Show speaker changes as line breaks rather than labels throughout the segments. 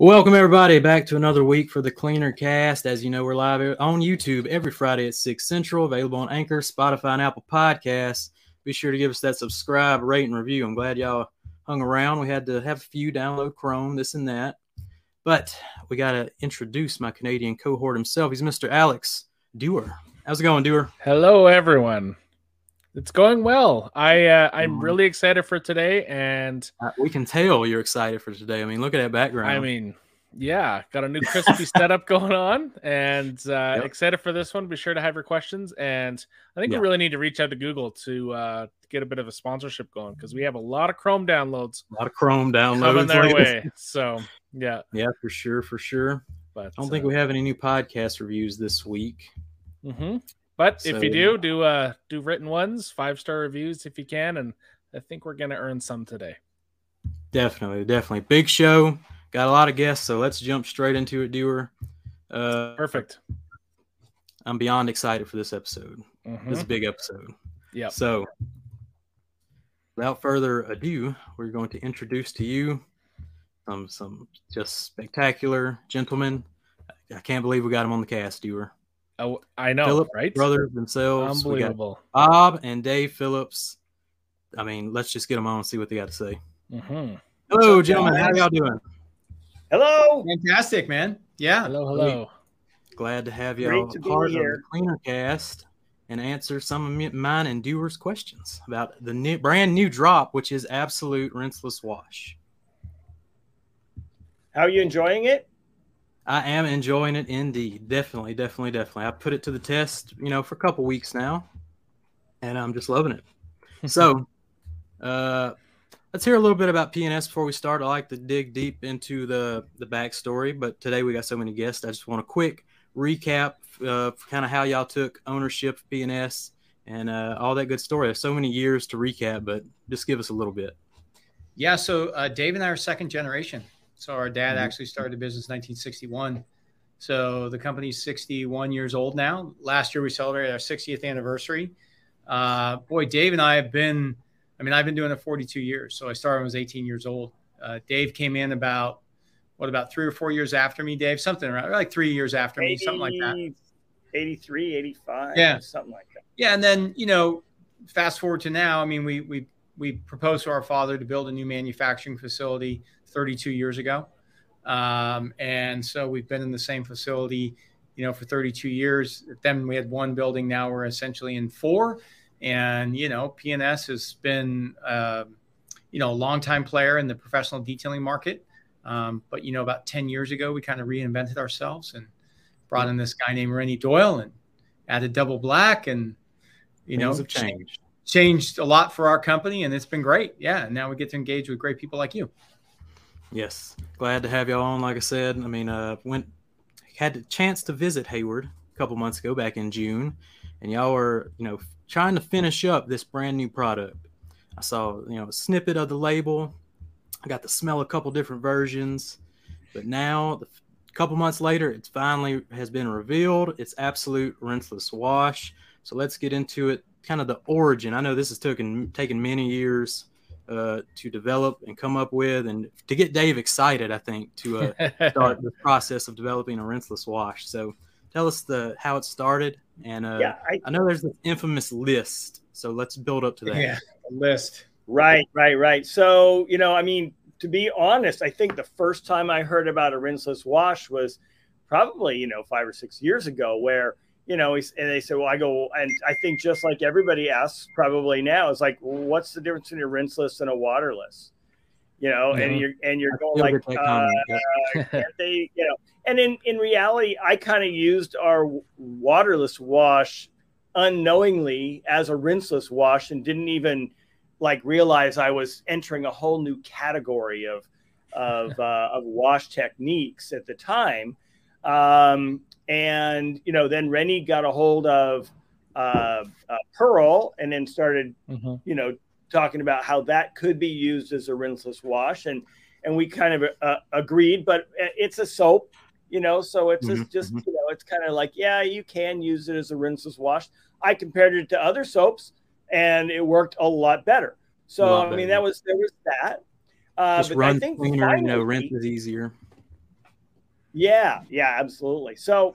Welcome everybody back to another week for the Cleaner Cast. As you know, we're live on YouTube every Friday at six central, available on Anchor, Spotify, and Apple Podcasts. Be sure to give us that subscribe, rate, and review. I'm glad y'all hung around. We had to have a few download Chrome, this and that, but we got to introduce my Canadian cohort himself. He's Mr. Alex Dewar. How's it going, Dewar?
Hello, everyone. It's going well. I uh, I'm really excited for today, and
Uh, we can tell you're excited for today. I mean, look at that background.
I mean, yeah, got a new crispy setup going on, and uh,
Yep.
excited for this one. Be sure to have your questions, and I think
Yeah.
we really need to reach out to Google to uh, get a bit of a sponsorship going because we have a lot of Chrome downloads
a lot of Chrome downloads coming
their
Look at this.
way. So yeah,
Yeah, for sure, for sure.
but
I don't think we have any new podcast reviews this week.
hmm But if you do, do uh do written ones, five star reviews if you can, and I think we're gonna earn some today.
Definitely, definitely. Big show. Got a lot of guests, so let's jump straight into it, Dewar. Uh,
Perfect.
I'm beyond excited for this episode.
Mhm.
This big episode.
Yeah.
So, without further ado, we're going to introduce to you some some just spectacular gentlemen. I can't believe we got him on the cast, Dewar.
Oh, I know,
Philip
right?
brothers themselves.
Unbelievable.
Bob and Dave Phillips. I mean, let's just get them on and see what they got to say.
hmm
Hello,
up,
gentlemen. How y'all doing?
Hello. Fantastic, man. Yeah.
Hello, hello.
Glad to have y'all
to
part
here.
of the Cleaner Cast and answer some of me- mine and Dewar's questions about the new, brand new drop, which is Absolute Rinseless Wash.
How are you enjoying it?
I am enjoying it indeed. Definitely, definitely, definitely. I put it to the test, you know, for a couple weeks now, and I'm just loving it. so, uh, let's hear a little bit about P&S before we start. I like to dig deep into the the backstory, but today we got so many guests. I just want a quick recap uh, for kind of how y'all took ownership of P&S and uh, all that good story. There's so many years to recap, but just give us a little bit.
Yeah, so uh, Dave and I are second generation. So our dad
Mhm.
actually started the business in 1961. So the company's 61 years old now. Last year we celebrated our 60th anniversary. Uh, boy, Dave and I have been, I mean, I've been doing it 42 years. So I started when I was 18 years old. Uh, Dave came in about, what, about three or four years after me, Dave? Something around, like three years after me, something like that.
80 83, 85.
Yeah.
Something like that.
Yeah, and then you know, fast forward to now. I mean, we we we proposed to our father to build a new manufacturing facility 32 years ago, um, and so we've been in the same facility, you know, for 32 years. Then we had one building. Now we're essentially in four, and you know, P&S has been, uh, you know, a longtime player in the professional detailing market. Um, but you know, about 10 years ago, we kind of reinvented ourselves and brought in this guy named Renny Doyle and added double black and you know
Things have changed.
changed a lot for our company and it's been great yeah and now we get to engage with great people like you
Yes, glad to have y'all on. Like I said, I mean, uh, went had a chance to visit Hayward a couple months ago, back in June, and y'all were, you know, trying to finish up this brand new product. I saw, you know, a snippet of the label. I got to smell a couple different versions, but now, a couple months later, it's finally has been revealed. It's absolute rinseless wash. So let's get into it. Kind of the origin. I know this has taken taken many years uh, to develop and come up with, and to get Dave excited, I think, to uh, start the process of developing a rinseless wash. So, tell us the how it started, and uh,
yeah. I,
I know there's this infamous list, so let's build up to that.
yeah list
right, right, right. So, you know, I mean, to be honest, I think the first time I heard about a rinseless wash was probably, you know, five or six years ago, where, you know, and they said, well, I go, and I think just like everybody asks probably now, is like, well, what's the difference between a rinseless and a waterless? You know, and
Mhm.
you're and you're going like, uh,
comment, yeah.
can't they, you know, and in in reality, I kind of used our waterless wash unknowingly as a rinseless wash and didn't even like realize I was entering a whole new category of of uh, of wash techniques at the time. Um, and you know, then Renny got a hold of uh, uh, Pearl and then started
Mhm.
you know talking about how that could be used as a rinseless wash and and we kind of uh, agreed but it's a soap you know so it's
Mhm,
just, just
mhm.
you know it's kind of like yeah you can use it as a rinseless wash i compared it to other soaps and it worked a lot better so i mean that was there was that uh,
Just
but
run
I think
cleaner, you know,
finally-
rinse is easier.
Yeah, yeah, absolutely. So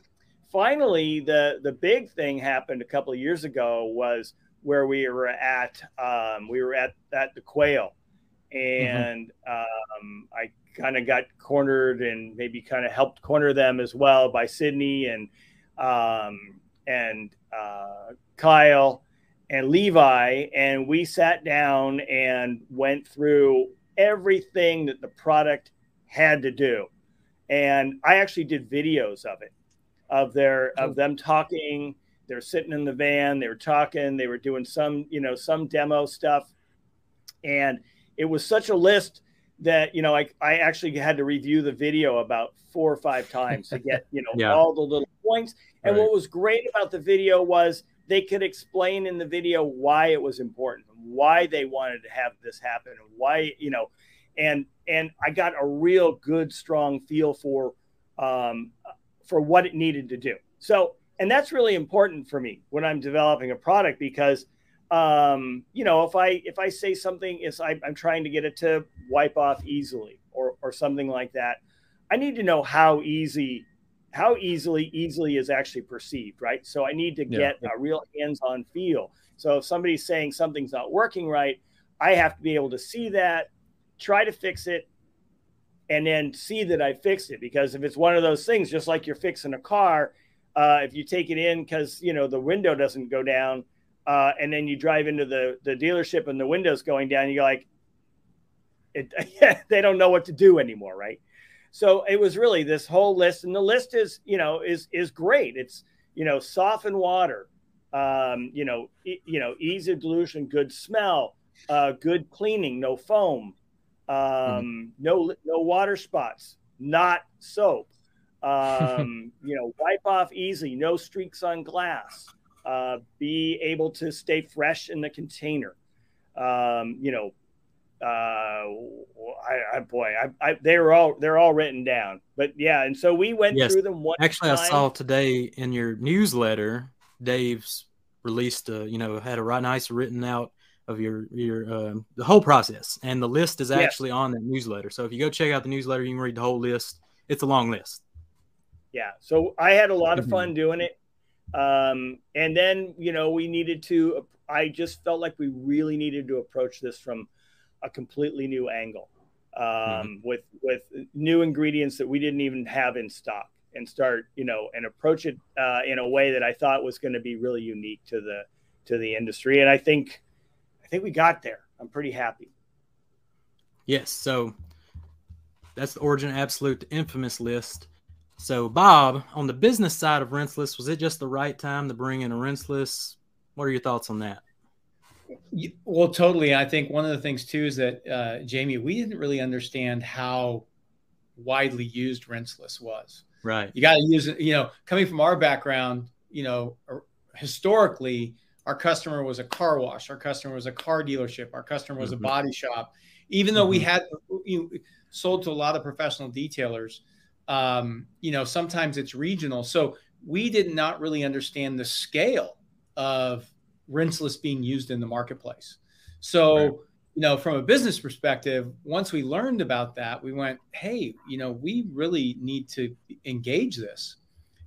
finally, the the big thing happened a couple of years ago was where we were at. Um, we were at at the Quail, mm-hmm. and mm-hmm. um, I kind of got cornered and maybe kind of helped corner them as well by Sydney and um, and uh, Kyle and Levi, and we sat down and went through everything that the product had to do. And I actually did videos of it, of their of hmm. them talking. They're sitting in the van. They were talking. They were doing some, you know, some demo stuff, and it was such a list that you know I, I actually had to review the video about four or five times to get you know yeah. all the little points and right. what was great about the video was they could explain in the video why it was important why they wanted to have this happen and why you know and and i got a real good strong feel for um for what it needed to do so and that's really important for me when i'm developing a product because um, you know, if I if I say something is I, I'm trying to get it to wipe off easily or or something like that, I need to know how easy how easily easily is actually perceived, right? So I need to get yeah. a real hands-on feel. So if somebody's saying something's not working right, I have to be able to see that, try to fix it, and then see that I fixed it. Because if it's one of those things, just like you're fixing a car, uh, if you take it in because you know the window doesn't go down, uh, and then you drive into the the dealership and the windows going down. You're like, it, they don't know what to do anymore, right? So it was really this whole list, and the list is you know is is great. It's you know soften water, um, you know e- you know ease of dilution, good smell, uh, good cleaning, no foam, um, mm-hmm. no no water spots, not soap. Um, you know, wipe off easy, no streaks on glass uh, be able to stay fresh in the container. Um, you know, uh, I, I boy, I, I, they were all they're all written down. But yeah, and so we went yes. through them one.
Actually,
time.
I saw today in your newsletter, Dave's released a you know had a right nice written out of your your uh, the whole process, and the list is actually on that newsletter. So if you go check out the newsletter, you can read the whole list. It's a long list.
Yeah, so I had a lot of mm-hmm. fun doing it. Um, and then, you know, we needed to, I just felt like we really needed to approach this from a completely new angle um, mm-hmm. with, with new ingredients that we didn't even have in stock and start, you know, and approach it uh, in a way that I thought was going to be really unique to the, to the industry. And I think, think we got there. I'm pretty happy.
Yes. So that's the Origin Absolute Infamous list. So, Bob, on the business side of Rinseless, was it just the right time to bring in a Rinseless? What are your thoughts on that?
Well, totally. I think one of the things too is that uh, Jamie, we didn't really understand how widely used Rinseless was.
Right.
You got to use it. You know, coming from our background, you know, historically, our customer was a car wash, our customer was a car dealership, our customer was mm-hmm. a body shop. Even though mm-hmm. we had you know, sold to a lot of professional detailers, um, you know, sometimes it's regional. So we did not really understand the scale of rinseless being used in the marketplace. So, right. you know, from a business perspective, once we learned about that, we went, hey, you know, we really need to engage this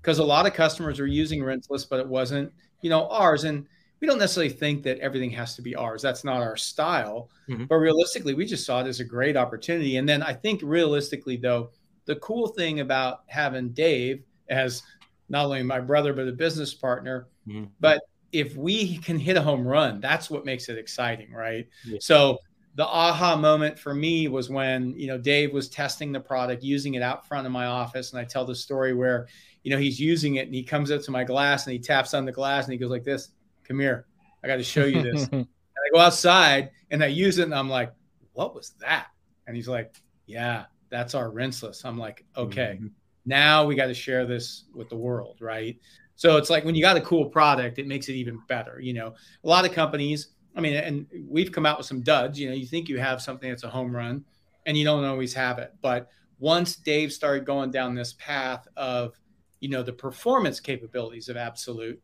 because a lot of customers are using rinseless, but it wasn't, you know, ours. And we don't necessarily think that everything has to be ours. That's not our style. Mm-hmm. But realistically, we just saw it as a great opportunity. And then I think realistically, though, the cool thing about having Dave as not only my brother but a business partner, mm-hmm. but if we can hit a home run, that's what makes it exciting, right? Yeah. So the aha moment for me was when you know Dave was testing the product, using it out front of my office, and I tell the story where you know he's using it and he comes up to my glass and he taps on the glass and he goes like this, "Come here, I got to show you this." and I go outside and I use it and I'm like, "What was that?" And he's like, "Yeah, that's our rinseless. I'm like, okay, mm-hmm. now we got to share this with the world, right? So it's like when you got a cool product, it makes it even better. You know, a lot of companies, I mean, and we've come out with some duds. You know, you think you have something that's a home run, and you don't always have it. But once Dave started going down this path of, you know, the performance capabilities of Absolute,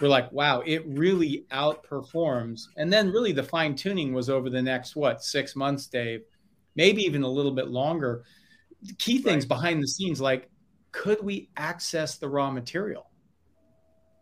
we're like, wow, it really outperforms. And then really the fine tuning was over the next what six months, Dave maybe even a little bit longer. Key things right. behind the scenes, like could we access the raw material?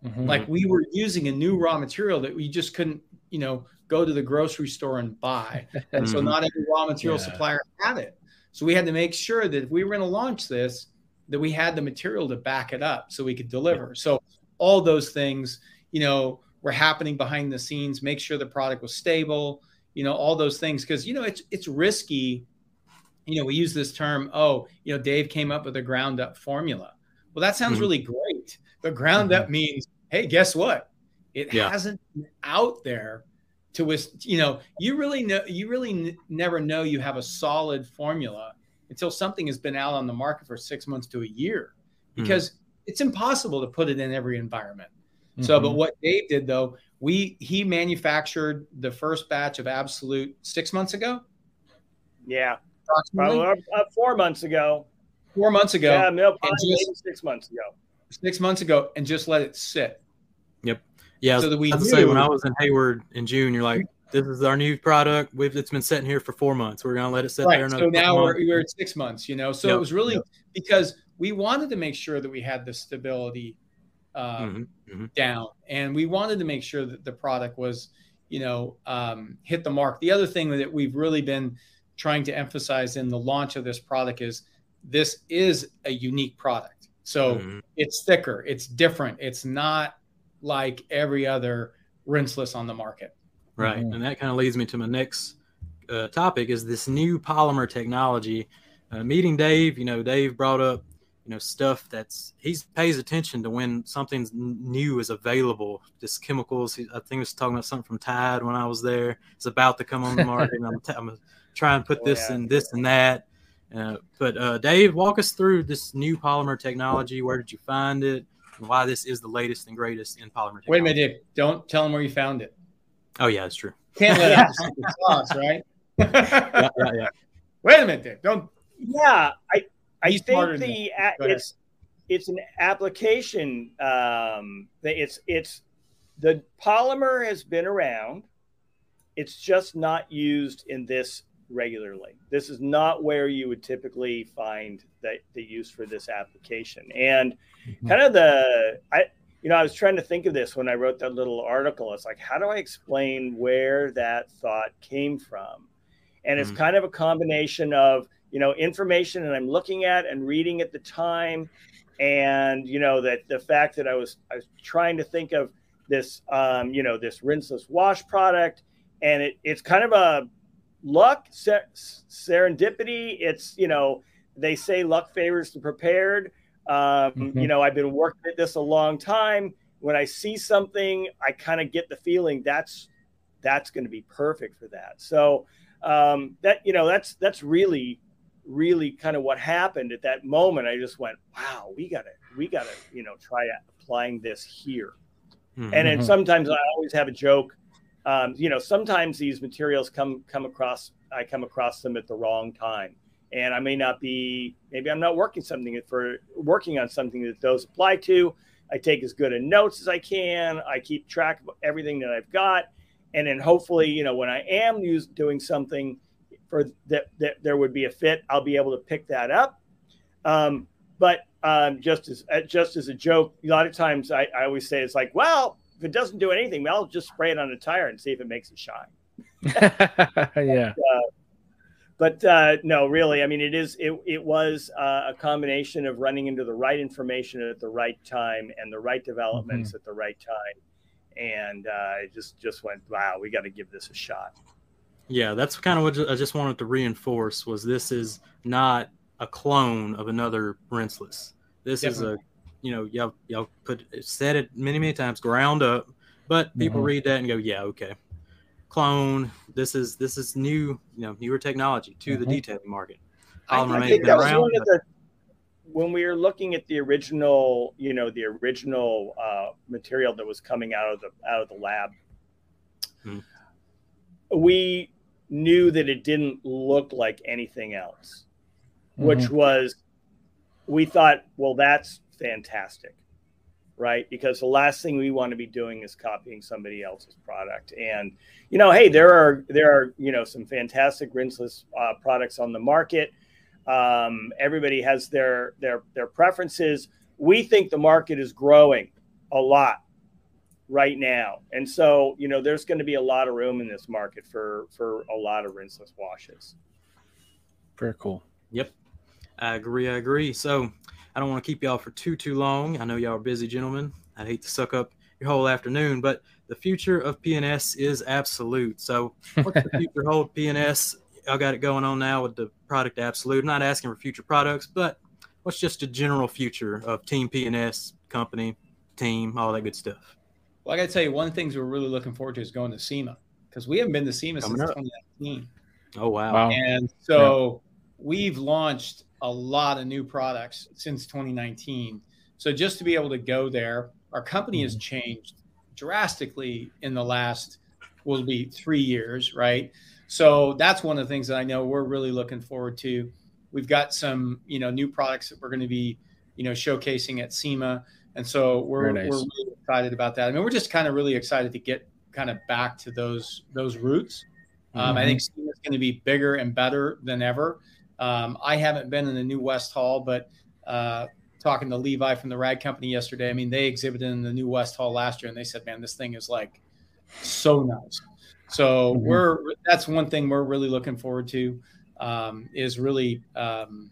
Mhm.
Like we were using a new raw material that we just couldn't, you know, go to the grocery store and buy. And so
Mhm.
not every raw material
Yeah.
supplier had it. So we had to make sure that if we were going to launch this, that we had the material to back it up so we could deliver. So all those things, you know, were happening behind the scenes, make sure the product was stable, you know, all those things. Cause you know, it's it's risky. You know, we use this term, oh, you know, Dave came up with a ground up formula. Well, that sounds
Mhm.
really great. But ground up means, hey, guess what? It
Yeah.
hasn't been out there to you know you really know you really n- never know you have a solid formula until something has been out on the market for six months to a year
Mhm.
because it's impossible to put it in every environment so but
Mhm.
what dave did though we he manufactured the first batch of absolute six months ago
Yeah,
approximately
probably uh, four months ago.
four months ago
Yeah, no, probably
just-
six months ago.
six months ago and just let it sit Yep.
Yeah,
So that we
I was say when I was in Hayward in June, you're like, "This is our new product. We've it's been sitting here for four months. We're gonna let it sit there." another
so now we're, we're at six months you know so
Yep,
it was really
yep.
because we wanted to make sure that we had the stability um,
Mhm, mhm.
down and we wanted to make sure that the product was you know um, hit the mark the other thing that we've really been trying to emphasize in the launch of this product is this is a unique product so
Mhm.
it's thicker it's different it's not like every other rinseless on the market
Right,
Mhm.
and that kind of leads me to my next uh, topic: is this new polymer technology. Uh, meeting Dave, you know, Dave brought up, you know, stuff that's he pays attention to when something's n- new is available. Just chemicals. I think he was talking about something from Tide when I was there. It's about to come on the market. and I'm, t- I'm gonna try and put
Oh,
this
yeah.
and this and that. Uh, but uh, Dave, walk us through this new polymer technology. Where did you find it? And why this is the latest and greatest in polymer technology?
wait a minute Dave. don't tell them where you found it
Oh yeah, that's true.
can't let out the secret sauce right
Yeah, yeah, yeah.
wait a minute Dave. don't
Yeah, I I think the it's it's an application. Um, that it's it's the polymer has been around. It's just not used in this regularly. This is not where you would typically find the, the use for this application. And
Mhm.
kind of the I you know I was trying to think of this when I wrote that little article. It's like how do I explain where that thought came from? And it's
Mhm.
kind of a combination of you know information that I'm looking at and reading at the time, and you know that the fact that I was I was trying to think of this um, you know this rinseless wash product, and it, it's kind of a luck ser- serendipity. It's you know they say luck favors the prepared. Um,
Mhm.
You know I've been working at this a long time. When I see something, I kind of get the feeling that's that's going to be perfect for that. So um, that you know that's that's really really kind of what happened at that moment. I just went, wow, we got to we got to you know try applying this here.
Mhm.
And then
Mhm.
sometimes I always have a joke. Um, you know, sometimes these materials come come across. I come across them at the wrong time, and I may not be. Maybe I'm not working something for working on something that those apply to. I take as good a notes as I can. I keep track of everything that I've got, and then hopefully, you know, when I am use, doing something for that, that there would be a fit, I'll be able to pick that up. Um, but um, just as uh, just as a joke, a lot of times I, I always say it's like, well, if it doesn't do anything, well, I'll just spray it on a tire and see if it makes it shine.
yeah.
But uh, no, really, I mean, it is it it was uh, a combination of running into the right information at the right time and the right developments at the right time, and uh, I just just went, wow, we got to give this a shot.
Yeah, that's kind of what I just wanted to reinforce was this is not a clone of another rinseless. This is a, you know, y'all y'all put said it many many times, ground up, but people
Mhm.
read that and go, yeah, okay, clone. This is this is new, you know, newer technology to the
Mhm.
detailing market.
I,
Polymer
I think that was
around,
one of the when we were looking at the original, you know, the original uh, material that was coming out of the out of the lab.
Hmm.
We knew that it didn't look like anything else, which was we thought, well, that's fantastic, right? Because the last thing we want to be doing is copying somebody else's product. And you know, hey, there are there are you know some fantastic rinseless uh, products on the market. Um, everybody has their their their preferences. We think the market is growing a lot right now, and so you know there's going to be a lot of room in this market for for a lot of rinseless washes.
Very cool.
Yep, I agree. I agree. So I don't want to keep y'all for too too long. I know y'all are busy gentlemen. I'd hate to suck up your whole afternoon, but the future of P&S is absolute. So what's the future hold P&S? I got it going on now with the product absolute. I'm not asking for future products, but what's just a general future of Team P&S company, team, all that good stuff?
Well, I got to tell you, one of the things we're really looking forward to is going to SEMA because we haven't been to SEMA
Coming
since
up.
2019.
Oh wow.
Wow.
And so we've launched a lot of new products since 2019. So just to be able to go there, our company has mm-hmm. changed drastically in the last will be three years, right? So that's one of the things that I know we're really looking forward to. We've got some, you know, new products that we're going to be, you know, showcasing at SEMA, and so we're
Very nice.
we're really excited about that. I mean, we're just kind of really excited to get kind of back to those those roots. Um, I think SEMA is going to be bigger and better than ever. Um, I haven't been in the new West Hall, but uh, talking to Levi from the Rag Company yesterday, I mean, they exhibited in the new West Hall last year, and they said, "Man, this thing is like so nice." So
Mhm.
we're that's one thing we're really looking forward to um, is really, um,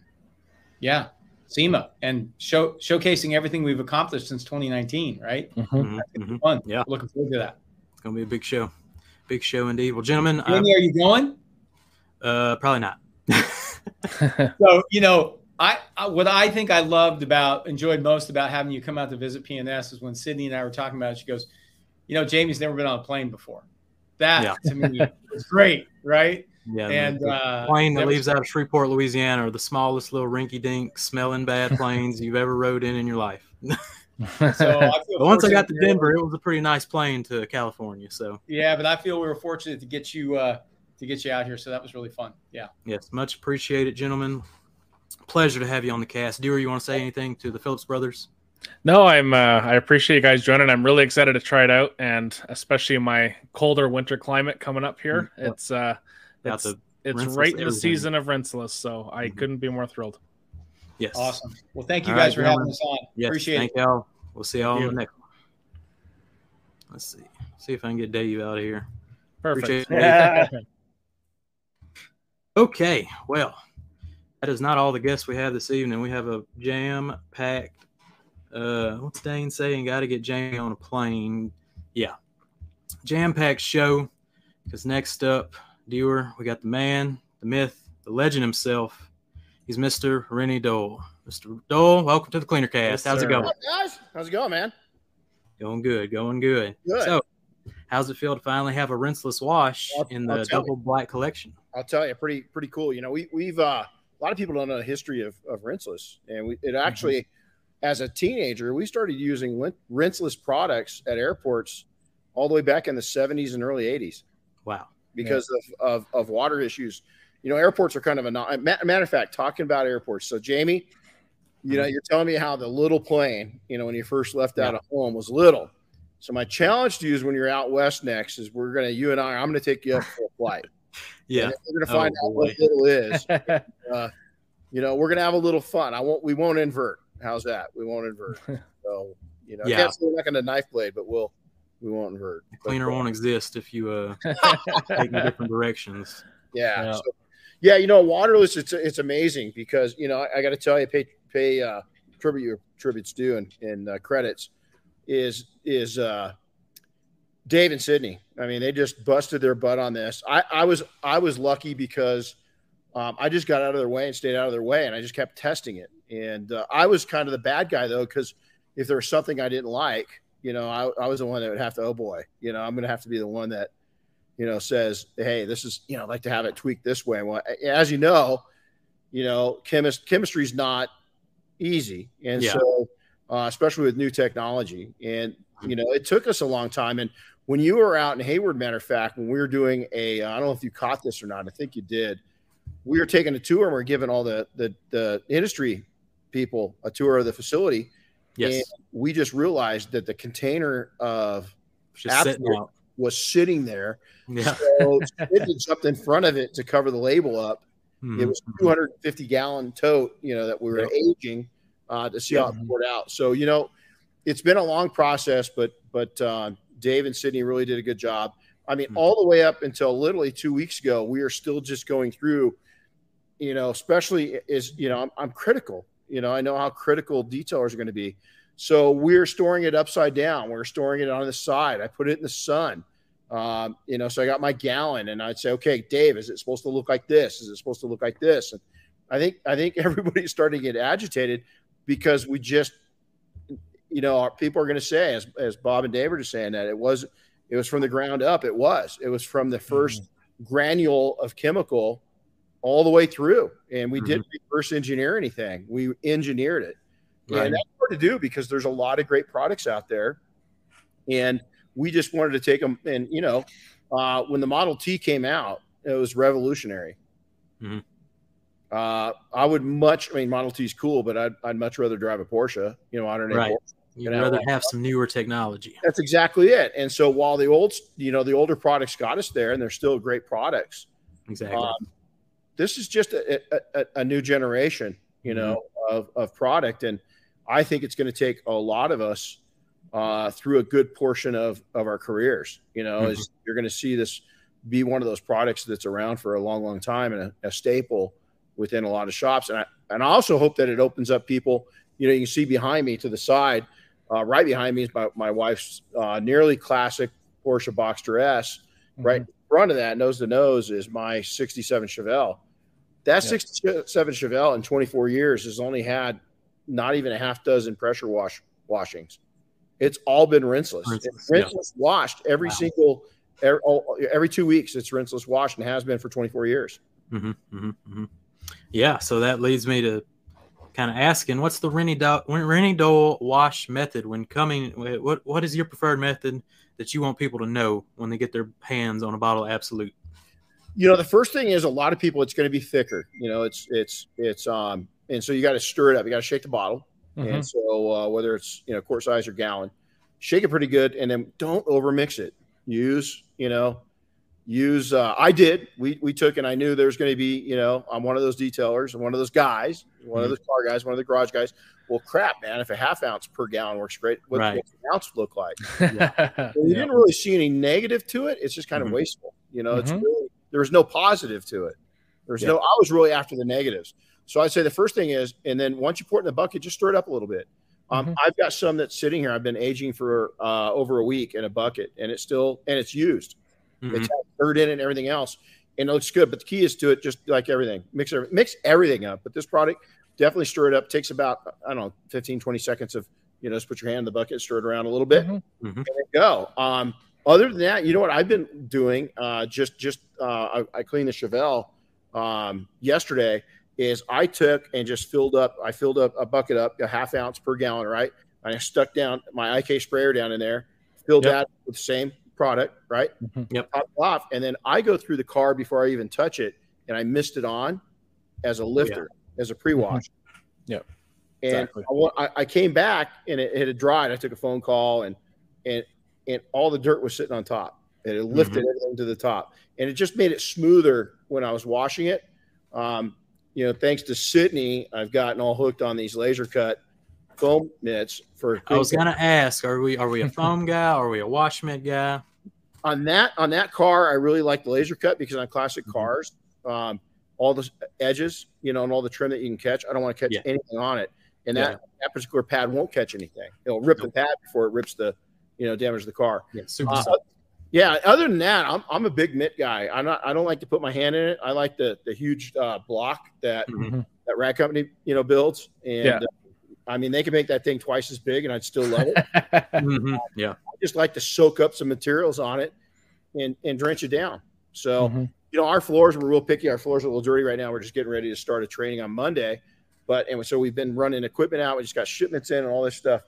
yeah, SEMA and show showcasing everything we've accomplished since 2019. Right,
Mhm.
Mhm, mhm.
fun.
Yeah.
looking forward to that.
It's gonna be a big show. Big show indeed. Well, gentlemen,
Jamie, are you going?
uh, probably not.
So you know, I, I what I think I loved about enjoyed most about having you come out to visit P&S is when Sydney and I were talking about it. She goes, "You know, Jamie's never been on a plane before." That
Yeah.
to me was great, right?
Yeah,
And
the
uh,
plane that
that
leaves out of Shreveport, Louisiana, are the smallest little rinky-dink, smelling bad planes you've ever rode in in your life.
So I feel
But once I got to Denver, it was a pretty nice plane to California. So
yeah, but I feel we were fortunate to get you uh, to get you out here. So that was really fun. Yeah.
yes, much appreciated, gentlemen. Pleasure to have you on the cast. Dewar, you want to say anything to the Phillips brothers?
No, I'm. Uh, I appreciate you guys joining. I'm really excited to try it out, and especially in my colder winter climate coming up here.
Mm, yep.
It's uh,
Got
it's,
the
it's
rinseless
right in the
everything.
season of rinseless, so I
Mhm.
couldn't be more thrilled.
yes,
Awesome. Well, thank you
All
guys
right,
for having us on.
Yes,
Appreciate
thank
it.
Thank y'all. We'll see y'all on the next one. Let's see. See if I can get Dave out of here.
Perfect.
Appreciate Okay, well, that is not all the guests we have this evening. We have a jam packed. Uh, what's Dane saying? Got to get Jamie on a plane. Yeah, jam packed show. Because next up, Dewar, we got the man, the myth, the legend himself. He's Mr. Renny Doyle. Mr. Doyle, welcome to the Cleaner Cast.
Yes,
How's it going?
What up, guys? How's it going, man?
Going good, going good.
Good.
So, how's it feel to finally have a rinseless wash
I'll-
in the
tell
double black collection?
I'll tell you, pretty pretty cool. You know, we we've uh, a lot of people don't know the history of of rinseless, and we it actually, as a teenager, we started using lin- rinseless products at airports all the way back in the '70s and early '80s
Wow.
Because of, of of water issues. You know, airports are kind of a non- matter of fact. Talking about airports, so Jamie, you know, you're telling me how the little plane, you know, when you first left out of home was little. So my challenge to you is when you're out west next is we're gonna you and I I'm gonna take you up for a flight.
Yeah.
And we're gonna
Oh,
find out
boy.
what little is. Uh, you know, we're gonna have a little fun. I won't. We won't invert. How's that? We won't invert. So you know,
Yeah.
I can't say we're not gonna knife blade, but we'll we won't invert.
The cleaner won't exist if you uh, take me different directions.
Yeah.
Yeah.
So, yeah. You know, waterless. It's it's amazing because you know I, I got to tell you, pay pay uh, tribute your tributes due and, and uh, credits is is uh, Dave and Sydney. I mean, they just busted their butt on this. I, I was I was lucky because um, I just got out of their way and stayed out of their way, and I just kept testing it. And uh, I was kind of the bad guy though, because if there was something I didn't like, you know, I, I was the one that would have to. Oh boy, you know, I'm going to have to be the one that you know says, hey, this is you know, I'd like to have it tweaked this way. Well, as you know, you know, chemist chemistry is not easy, and
Yeah.
so uh, especially with new technology, and you know, it took us a long time. And when you were out in Hayward, matter of fact, when we were doing a, I don't know if you caught this or not. I think you did. We were taking a tour and we are giving all the the, the industry people a tour of the facility.
Yes.
And we just realized that the container of
sitting
was sitting there.
Yeah.
So jumped in front of it to cover the label up.
Mhm.
It was 250 gallon tote, you know, that we were
Yep.
aging uh, to see how it poured out. So, you know, it's been a long process, but but uh, Dave and Sydney really did a good job. I mean,
Mhm.
all the way up until literally two weeks ago, we are still just going through, you know, especially is, you know, I'm, I'm critical. You know, I know how critical detailers are going to be. So we're storing it upside down. We're storing it on the side. I put it in the sun. Um, you know, so I got my gallon and I'd say, okay, Dave, is it supposed to look like this? Is it supposed to look like this? And I think I think everybody's starting to get agitated because we just, you know, our people are going to say, as as Bob and Dave are just saying that it was it was from the ground up. It was. It was from the 1st granule of chemical all the way through, and we didn't reverse engineer anything. We engineered it,
Right.
and that's hard to do because there's a lot of great products out there, and we just wanted to take them. And you know, uh, when the Model T came out, it was revolutionary.
Mhm.
Uh, I would much. I mean, Model T is cool, but I'd, I'd much rather drive a Porsche. You know, modern day
Right.
Porsche.
You'd
know,
rather have some newer technology.
That's exactly it. And so while the old, you know, the older products got us there, and they're still great products.
Exactly.
Um, this is just a, a, a, new generation, you know, of, of product, and I think it's going to take a lot of us uh, through a good portion of of our careers. You know, is you're going to see this be one of those products that's around for a long, long time and a, a staple within a lot of shops. And I and I also hope that it opens up people. You know, you can see behind me to the side, uh, right behind me is my, my wife's uh, nearly classic Porsche Boxster S. Right in front of that, nose to nose, is my '67 Chevelle. That
Yeah.
'67 Chevelle in 24 years has only had not even a half dozen pressure wash washings. It's all been rinseless.
Rinseless,
It's
yeah.
washed every
Wow.
single every, every two weeks. It's rinseless washed and has been for 24 years.
hmm hmm hmm Yeah, so that leads me to kind of asking, what's the Renny Do- Renny Doyle wash method when coming? What what is your preferred method that you want people to know when they get their hands on a bottle of Absolute?
You know the first thing is a lot of people it's going to be thicker you know it's it's it's um and so you got to stir it up you got to shake the bottle
Mhm.
and so uh, whether it's you know quart size or gallon shake it pretty good and then don't over mix it use you know use uh, i did we we took and i knew there's going to be you know i'm one of those detailers and one of those guys one of
Mhm.
those car guys one of the garage guys well crap man if a half ounce per gallon works great what
Right.
what's an ounce look like
Yeah.
well, we didn't really see any negative to it. It's just kind
Mhm.
of wasteful. You know, it's
Mhm.
really, there was no positive to it. There's
Yeah.
no, I was really after the negatives. So I'd say the first thing is, and then once you pour it in the bucket, just stir it up a little bit. Um,
Mhm.
I've got some that's sitting here. I've been aging for uh, over a week in a bucket, and it's still and it's used.
Mhm.
It's dirt in it and everything else, and it looks good. But the key is to it just like everything, mix every, mix everything up. But this product definitely stir it up. Takes about I don't know 15, 20 seconds of you know just put your hand in the bucket, stir it around a little bit
Mhm.
and then go. Um, other than that, you know what I've been doing? Uh, just just uh, I, I cleaned the Chevelle um, yesterday. Is I took and just filled up. I filled up a bucket up a half ounce per gallon, right? And I stuck down my IK sprayer down in there, filled
Yep.
that with the same product, right?
Mhm.
Yep.
Top it off, and then I go through the car before I even touch it, and I mist it on as a lifter, as a pre-wash.
Yep.
And
Exactly.
I, I, I came back and it, it had dried. I took a phone call and and and all the dirt was sitting on top. And it had lifted everything to the top, and it just made it smoother when I was washing it. Um, you know, thanks to Sydney, I've gotten all hooked on these laser cut foam mitts for.
I was gonna ask, are we are we a foam guy? Are we a wash mitt guy?
on that on that car. I really like the laser cut because on classic
Mhm.
cars, um, all the edges, you know, and all the trim that you can catch. I don't want to catch
Yeah.
anything on it, and
Yeah.
that that particular pad won't catch anything. It'll rip the pad before it rips the, you know, damage the car.
Yeah, super.
Uh, yeah. Other than that, I'm, I'm a big mitt guy. I'm not. I don't like to put my hand in it. I like the the huge uh, block that
Mhm.
that Rag Company you know builds, and
Yeah.
uh, I mean they can make that thing twice as big, and I'd still love it.
Mhm. Yeah.
I just like to soak up some materials on it and and drench it down. So
Mhm.
you know our floors were real picky. Our floors are a little dirty right now. We're just getting ready to start a training on Monday, but and so we've been running equipment out. We just got shipments in and all this stuff.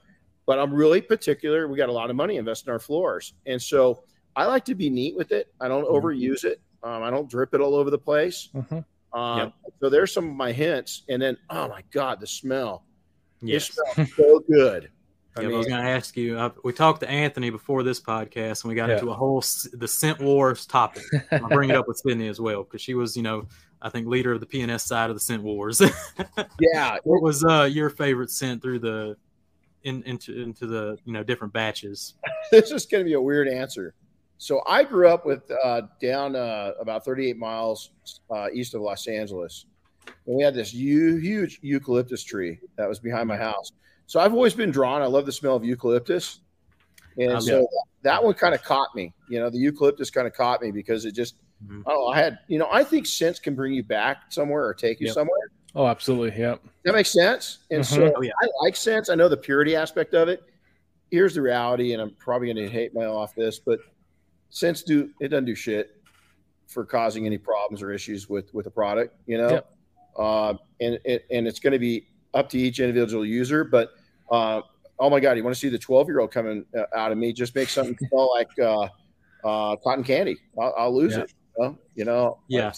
But I'm really particular. We got a lot of money invested in our floors, and so I like to be neat with it. I don't
Mhm.
overuse it. Um, I don't drip it all over the place.
Mhm.
Um,
Yep.
So there's some of my hints, and then oh my god, the smell!
Yes.
It smells so good. I
Yeah, I was going to ask you. I, we talked to Anthony before this podcast, and we got
Yeah.
into a whole the scent wars topic. I'll bring it up with Sydney as well because she was, you know, I think leader of the P&S side of the scent wars.
Yeah,
what was uh, your favorite scent through the in, into into the you know different batches?
this is going to be a weird answer. So I grew up with uh, down uh, about 38 miles uh, east of Los Angeles, and we had this huge, eucalyptus tree that was behind my house. So I've always been drawn. I love the smell of eucalyptus, and
Um,
so that one kind of caught me. You know, the eucalyptus kind of caught me because it just.
Mhm.
I don't know. I had, you know, I think scents can bring you back somewhere or take you
Yep.
somewhere.
Oh, absolutely. Yep.
That makes scents. And so
Oh, yeah.
I like scents. I know the purity aspect of it. Here's the reality, and I'm probably going to hate my off this, but sense do it doesn't do shit for causing any problems or issues with with the product. You know,
Yep.
uh, and it, and it's going to be up to each individual user. But uh, oh my god, you want to see the 12 year old coming uh, out of me? Just make something smell like uh, uh, cotton candy. I'll, I'll lose
Yeah.
it. You know? you know,
Yeah.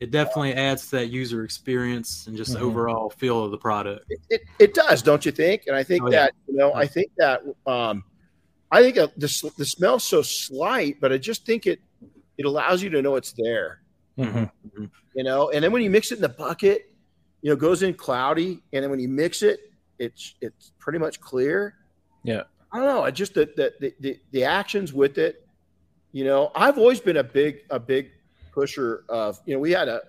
It definitely adds to that user experience and just
Mhm.
overall feel of the product.
It, it, it does, don't you think? And I think
Oh, yeah.
that you know, I think that um, I think uh, the the smell's so slight, but I just think it it allows you to know it's there.
Mhm.
You know, and then when you mix it in the bucket, you know, it goes in cloudy, and then when you mix it, it's it's pretty much clear.
Yeah.
I don't know. I just the the the, the, the actions with it. You know, I've always been a big a big pusher of you know we had a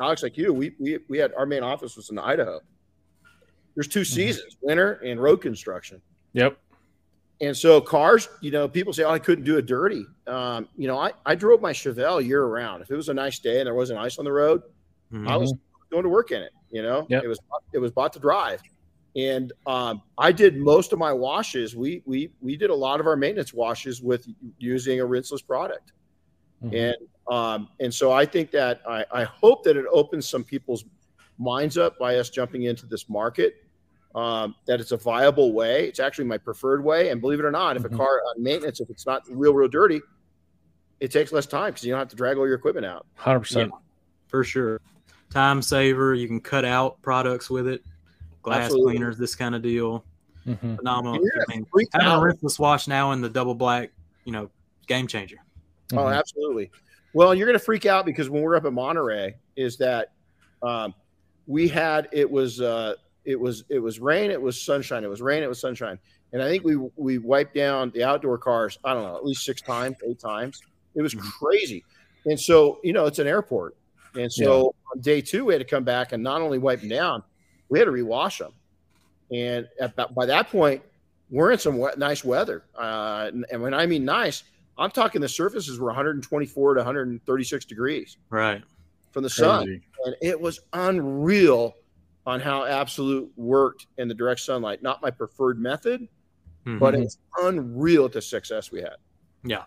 Alex like you we we we had our main office was in Idaho. There's two seasons, winter and road construction.
Yep.
And so cars, you know, people say, "Oh, I couldn't do it dirty." Um, you know, I, I drove my Chevelle year round. If it was a nice day and there wasn't ice on the road,
Mhm.
I was going to work in it. You know,
Yep.
it was it was bought to drive, and um, I did most of my washes. We we we did a lot of our maintenance washes with using a rinseless product,
Mhm.
and um, and so I think that I, I hope that it opens some people's minds up by us jumping into this market. Um, that it's a viable way. It's actually my preferred way. And believe it or not, if a
Mhm.
car on maintenance, if it's not real, real dirty, it takes less time because you don't have to drag all your equipment out.
100%.
for sure. Time saver. You can cut out products with it. Glass
Absolutely.
cleaners, this kind of deal.
Mhm.
Phenomenal.
And you're
I mean,
Freak
having a
out.
wash now in the double black, you know, game changer.
Oh,
Mhm.
absolutely. Well, you're going to freak out because when we're up at Monterey, is that um, we had it was uh, it was it was rain, it was sunshine, it was rain, it was sunshine, and I think we we wiped down the outdoor cars. I don't know, at least six times, eight times. It was
Mhm.
crazy, and so you know it's an airport, and so on day two we had to come back and not only wipe them down, we had to rewash them, and at, by that point we're in some wet, nice weather, uh, and, and when I mean nice. I'm talking the surfaces were 124 to 136 degrees
Right.
from the sun, and it was unreal on how absolute worked in the direct sunlight. Not my preferred method,
Mhm.
but it's unreal at the success we had. Yeah.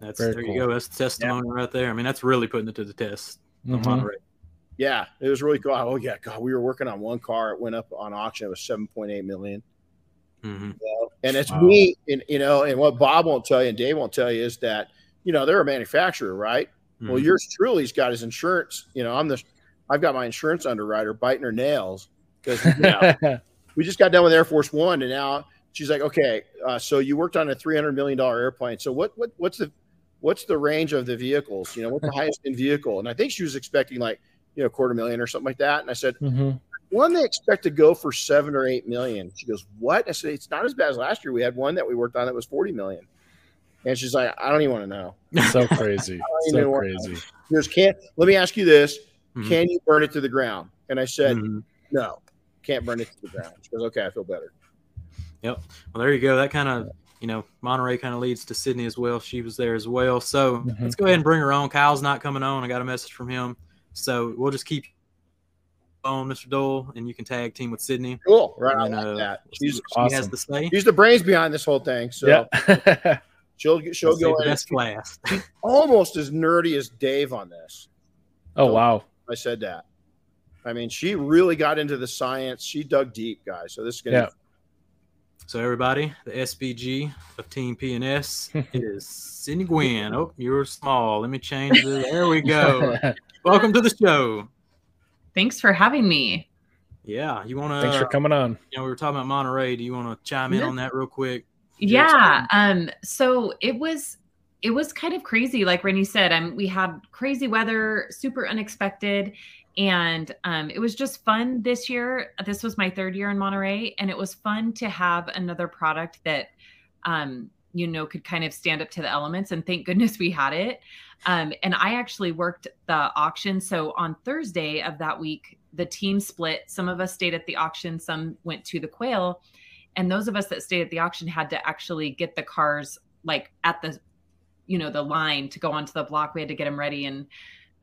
That's
very
there
cool.
you go. That's the testimony right there. I mean, that's really putting it to the test. on
Mhm.
Yeah, it was really cool. Oh yeah, God, we were working on one car. It went up on auction. It was 7.8 million.
Mhm.
And it's
Wow.
me, and you know, and what Bob won't tell you and Dave won't tell you is that you know they're a manufacturer, right? Well,
Mhm.
yours truly's got his insurance. You know, I'm the, I've got my insurance underwriter biting her nails because you know, we just got done with Air Force One, and now she's like, okay, uh, so you worked on a three hundred million dollar airplane. So what what what's the what's the range of the vehicles? You know, what's the highest in vehicle? And I think she was expecting like you know quarter million or something like that. And I said,
Mhm.
One they expect to go for seven or eight million. She goes, what? I said, it's not as bad as last year. We had one that we worked on that was forty million. And she's like, I don't even want to know.
So crazy. So crazy.
She goes, can't. Let me ask you this:
Mhm.
Can you burn it to the ground? And I said,
Mhm.
no, can't burn it to the ground. She goes, okay, I feel better. Yep.
Well, there you go. That kind of, you know, Monterey kind of leads to Sydney as well. She was there as well. So
Mhm.
let's go ahead and bring her on. Kyle's not coming on. I got a message from him. So we'll just keep on, Mr. Doyle, and you can tag team with Sydney.
Cool, right? I
And,
like
uh,
that.
She
She's
has
awesome.
to say.
she's the brains behind this whole thing. So
yeah.
she'll she'll go
the
in.
best for last.
almost as nerdy as Dave on this.
oh wow.
I said that. I mean, she really got into the science. She dug deep, guys. So this is gonna
Yeah.
So everybody, the SVG of Team P&S is Sydney Gwynn. Oh, you're small. Let me change the. There we go. Welcome to the show.
Thanks for having me.
Yeah, you want to?
Thanks for coming on.
You know, we were talking about Monterey. Do you want to chime in
Yeah.
on that real quick?
Yeah. Um, so it was it was kind of crazy. Like Renny said, um, we had crazy weather, super unexpected. And um, it was just fun this year. This was my third year in Monterey, and it was fun to have another product that, um, you know, could kind of stand up to the elements. And thank goodness we had it. Um, and I actually worked the auction. So on Thursday of that week, the team split. Some of us stayed at the auction, some went to the quail. And those of us that stayed at the auction had to actually get the cars like at the, you know, the line to go onto the block. We had to get them ready. And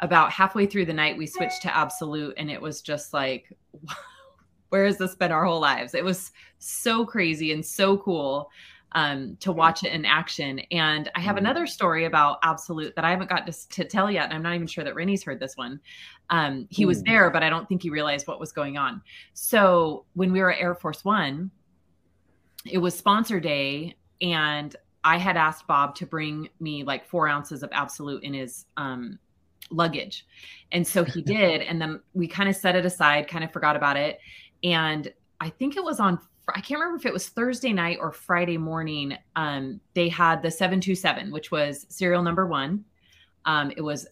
about halfway through the night, we switched to absolute. And it was just like, where has this been our whole lives? It was so crazy and so cool um, to watch it in action. And I have
Mm.
another story about Absolute that I haven't got to, to tell yet. And I'm not even sure that Renny's heard this one. Um, he was there, but I don't think he realized what was going on. So when we were at Air Force One, it was sponsor day. And I had asked Bob to bring me like four ounces of Absolute in his um, luggage. And so he did. And then we kind of set it aside, kind of forgot about it. And I think it was on I can't remember if it was Thursday night or Friday morning. Um, they had the 727, which was serial number one. Um, it was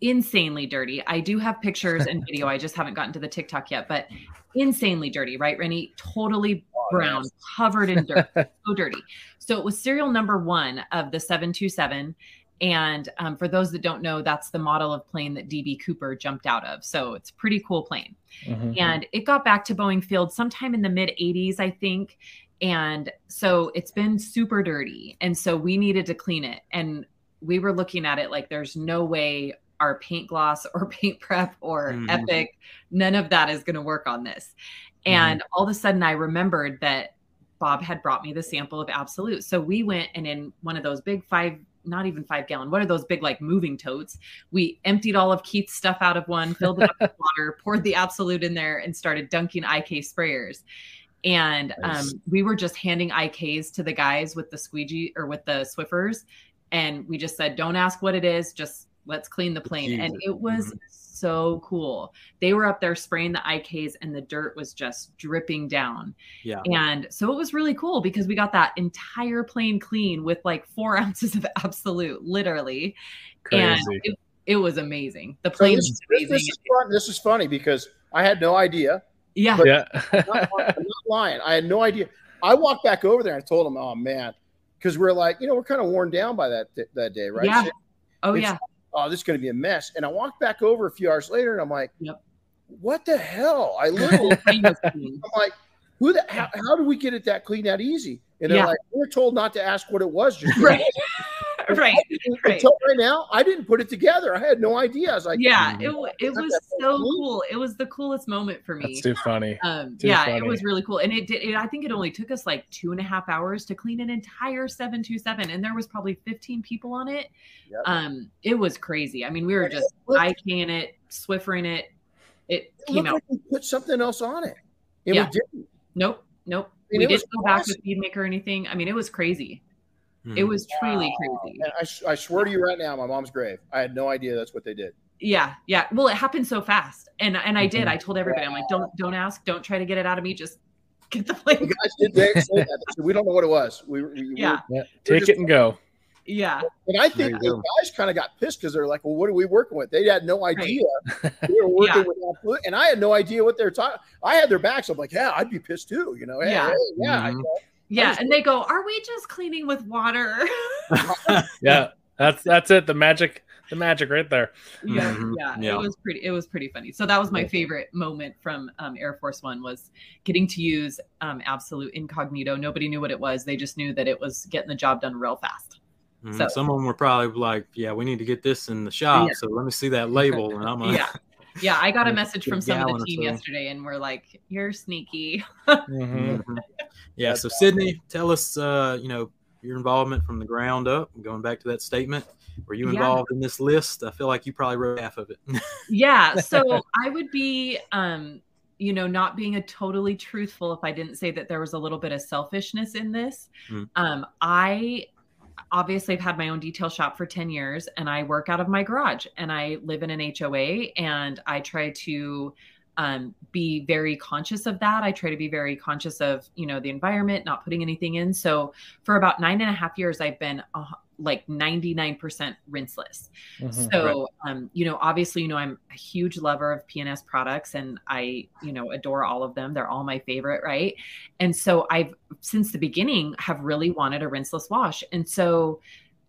insanely dirty. I do have pictures and video. I just haven't gotten to the TikTok yet, but insanely dirty, right, Renny? Totally brown, covered in dirt, so dirty. So it was serial number one of the 727. And um, for those that don't know, that's the model of plane that DB Cooper jumped out of. So it's a pretty cool plane
Mhm.
and it got back to Boeing Field sometime in the mid 80s, I think. And so it's been super dirty. And so we needed to clean it. And we were looking at it like there's no way our paint gloss or paint prep or
Mhm.
epic, none of that is going to work on this. And all of a sudden, I remembered that Bob had brought me the sample of Absolute. So we went and in one of those big five, not even five gallon, what are those big like moving totes? We emptied all of Keith's stuff out of one, filled it up with water, poured the Absolute in there, and started dunking IK sprayers. And
Nice.
um, we were just handing IKs to the guys with the squeegee or with the Swiffers. And we just said, don't ask what it is, just let's clean the plane. And it was so cool. They were up there spraying the IKs and the dirt was just dripping down.
Yeah.
And so it was really cool because we got that entire plane clean with like four ounces of absolute, literally. And
Crazy.
it, it was amazing. The
So
plane
this,
was amazing.
this is fun. This is funny because I had no idea.
yeah.
yeah.
I'm not, I'm not lying. I had no idea. I walked back over there and I told him, "Oh man," because we're like, you know, we're kind of worn down by that that day, right?
Yeah.
So,
oh, yeah.
Oh, this is going to be a mess. And I walked back over a few hours later, and I'm like,
Yep.
what the hell? I literally,
The plane was clean.
I'm like, who the how, how do we get it that clean that easy? And they're
Yeah.
like, we're told not to ask what it was. Just
right. Right. right.
Until right now, I didn't put it together. I had no idea. I was like,
Yeah.
Mhm.
It, wa- it
Isn't that
was
so
so
cool?
cool. It was the coolest moment for me.
That's too funny.
Um,
Too
yeah,
funny.
it was really cool, and it did. It, I think it only took us like two and a half hours to clean an entire seven two seven, and there was probably fifteen people on it.
Yep.
Um, it was crazy. I mean, we were
And
just
looked-
IKing it, Swiffering it. It
it
came
looked
out.
like we put something else on it. And
Yeah.
we didn't.
Nope, nope.
I mean,
we didn't go back
awesome.
with bead maker or anything. I mean, it was crazy. It was truly crazy.
And I, s- I swear to you right now, my mom's grave. I had no idea that's what they did.
Yeah, yeah. Well, it happened so fast, and and I did.
Mhm.
I told everybody, I'm like, don't don't ask, don't try to get it out of me. Just get the
The
plane.
guys did say that. They we don't know what it was. We, we, we
Yeah,
Yeah. Take it and go.
yeah,
And I think the guys kind of got pissed because they're like, "Well, what are we working with?" They had no idea we were working
Yeah.
with absolute, and I had no idea what they're talking. I had their backs. I'm like, "Yeah, I'd be pissed too." You know? Hey,
Yeah.
hey, yeah. I
Mhm.
know.
Yeah. And they go, "Are we just cleaning with water?"
Yeah. That's that's it. The magic. The magic right there.
yeah,
Mhm.
yeah,
Yeah.
It was pretty. It was pretty funny. So that was my favorite moment from um, Air Force One was getting to use um, absolute incognito. Nobody knew what it was. They just knew that it was getting the job done real fast.
Mhm.
So-
Some of them were probably like, "Yeah, we need to get this in the shop,
Yeah.
so let me see that label." And I'm like,
Yeah. Yeah, I got a message from some of the team yesterday, and we're like, "You're sneaky."
Mhm.
Mhm. Yeah. So Sydney, tell us, uh, you know, your involvement from the ground up. Going back to that statement, were you
Yeah.
involved in this list? I feel like you probably wrote half of it.
yeah so i would be um you know not being a totally truthful if i didn't say that there was a little bit of selfishness in this
Mm.
um i obviously i've had my own detail shop for 10 years and i work out of my garage and i live in an hoa and i try to um, be very conscious of that. I try to be very conscious of, you know, the environment, not putting anything in. So for about nine and a half years, I've been like 99% rinseless.
Mhm.
So, um, you know, obviously, you know, I'm a huge lover of P&S products and I, you know, adore all of them. They're all my favorite, right? And so I've, since the beginning, have really wanted a rinseless wash. And so,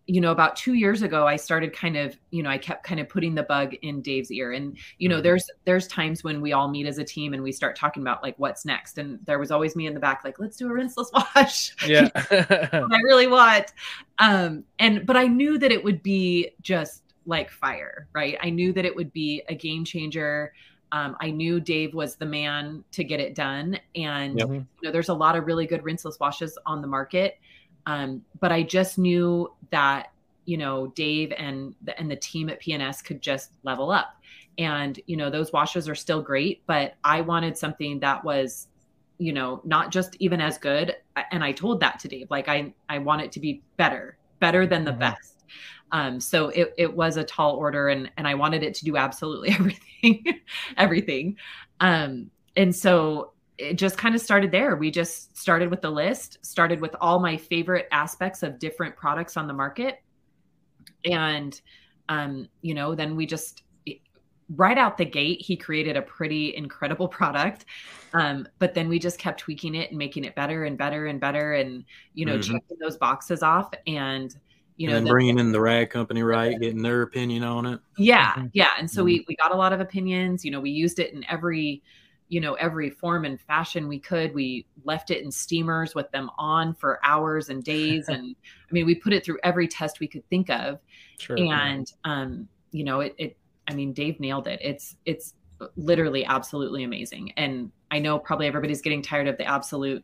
you know, about two years ago, I started kind of, you know, I kept kind of putting the bug in Dave's ear. And, you know, there's there's times when we all meet as a team and we start talking about like what's next. And there was always me in the back, like, let's do a rinseless wash.
Yeah.
I really want. Um, and but I knew that it would be just like fire, right? I knew that it would be a game changer. Um, I knew Dave was the man to get it done, and
Yep.
you know, there's a lot of really good rinseless washes on the market. Um, but I just knew that you know Dave and the, and the team at P&S could just level up. And you know those washes are still great, but I wanted something that was you know not just even as good and i told that to dave like i i want it to be better better than the
Mhm.
best um so it, it was a tall order and and i wanted it to do absolutely everything everything um and so it just kind of started there we just started with the list started with all my favorite aspects of different products on the market and um you know then we just right out the gate he created a pretty incredible product um, but then we just kept tweaking it and making it better and better and better and you know
Mhm.
checking those boxes off and you know
and then bringing in the rag company, right? Getting their opinion on it.
yeah
Mhm.
yeah and so we we got a lot of opinions you know we used it in every you know every form and fashion we could we left it in steamers with them on for hours and days and i mean we put it through every test we could think of
Sure.
and um you know it, it i mean dave nailed it it's it's literally absolutely amazing and i know probably everybody's getting tired of the absolute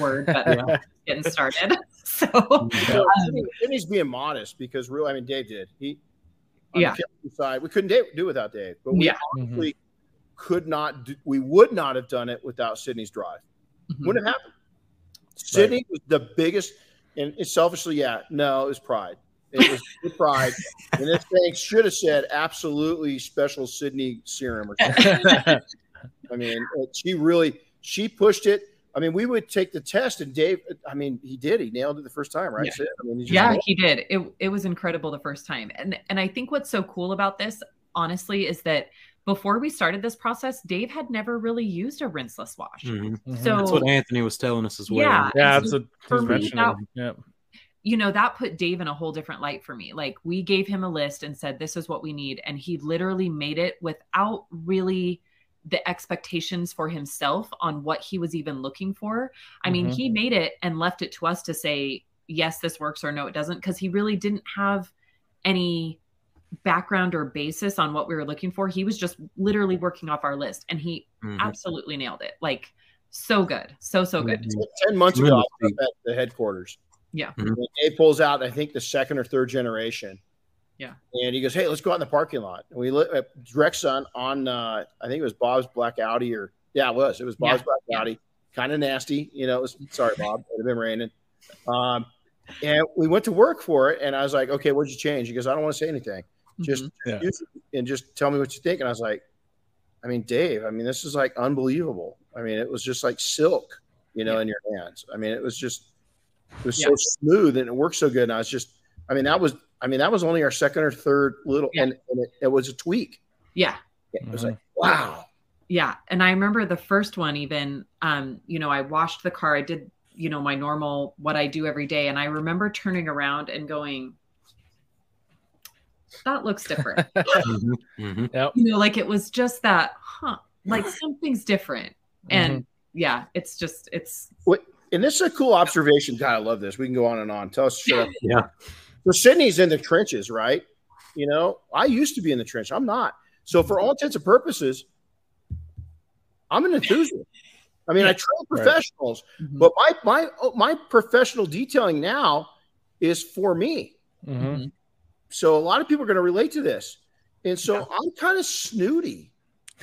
word but
Yeah.
getting started so
So, Sydney- Sydney's being modest because really, I mean, Dave did. He, on
Yeah.
the side, we couldn't do, do without Dave, but we
Yeah.
Honestly could not, do, we would not have done it without Sydney's drive.
Mhm.
Wouldn't have happened. Sydney was the biggest, and selfishly, yeah, no, it was pride. It was pride. and this thing should have said absolutely special Sydney serum or something. I mean, she really she pushed it. I mean, we would take the test, and Dave. I mean, he did. He nailed it the first time, right?
Yeah.
I mean, he
yeah he did it it was incredible the first time and and i think what's so cool about this honestly is that before we started this process dave had never really used a rinseless wash
Mhm.
Mhm.
so
That's what Anthony was telling us as well.
Yeah.
yeah, that's
so
what
for me, that-
Yeah.
you know that put dave in a whole different light for me like we gave him a list and said this is what we need and he literally made it without really the expectations for himself on what he was even looking for i mean
Mhm.
he made it and left it to us to say yes this works or no it doesn't because he really didn't have any background or basis on what we were looking for he was just literally working off our list and he
Mhm.
absolutely nailed it like so good so so good
Mhm.
Ten months ago, I was
Really?
at the headquarters.
Yeah.
Mhm.
Dave pulls out, I think, the second or third generation.
Yeah.
And he goes, "Hey, let's go out in the parking lot." And we lit at direct sun on. Uh, I think it was Bob's Black Audi, or yeah, it was. It was Bob's
Yeah,
Black
yeah.
Audi. Kind of nasty, you know. It was sorry, Bob. It had been raining. Um, and we went to work for it, and I was like, "Okay, what'd you change?" He goes, "I don't want to say anything. Just
Mhm.
Yeah.
and just tell me what you think." And I was like, "I mean, Dave, I mean, this is like unbelievable. I mean, it was just like silk, you know,
Yeah.
in your hands. I mean, it was just." It was
Yeah.
so smooth and it worked so good. And I was just, I mean, that was, I mean, that was only our second or third little,
Yeah.
and, and it, it was a tweak.
yeah
It was
Mhm.
like, wow.
yeah and i remember the first one even um you know i washed the car i did you know my normal what i do every day and i remember turning around and going that looks different
Mhm. Mhm.
Yep.
you know like it was just that huh like something's different and yeah it's just it's
And this is a cool observation. God, I love this. We can go on and on. Tell us, to shut up.
Yeah.
So Sydney's in the trenches, right? You know, I used to be in the trench. I'm not. So for all intents and purposes, I'm an enthusiast. I mean, I train
Right.
professionals,
Mhm.
but my my oh, my professional detailing now is for me.
Mhm.
So a lot of people are going to relate to this. And so I'm kind of snooty,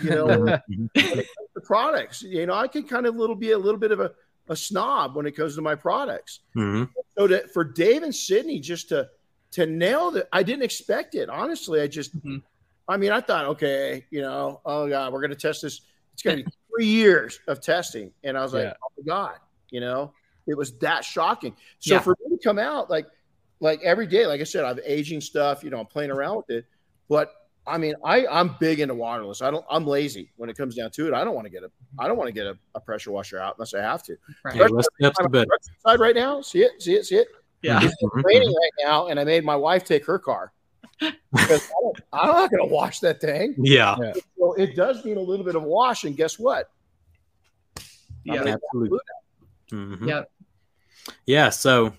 you know, when it comes to products. You know, I can kind of little be a little bit of a, a snob when it comes to my products.
Mhm.
So to, for Dave and Sydney just to to nail that, I didn't expect it. Honestly, I just
Mhm.
I mean, I thought, okay, you know, oh god, we're gonna test this it's going to be three years of testing. And I was like,
Yeah.
oh my God, you know, it was that shocking. So
Yeah.
for me to come out like, like every day, like I said, I'm aging stuff, you know, I'm playing around with it. But I mean, I, I'm big into waterless. I don't, I'm lazy when it comes down to it. I don't want to get a, I don't want to get a, a pressure washer out unless I have to.
Right.
Hey, less steps
I'm
the.
Side right now. See it, see it, see it.
Yeah.
Mhm,
It's raining right now, and I made my wife take her car because I don't, I'm not going to wash that thing.
Yeah,
So it does need a little bit of wash, and guess what?
Yeah.
I'm gonna
absolutely. Mhm.
Yep.
Yeah, so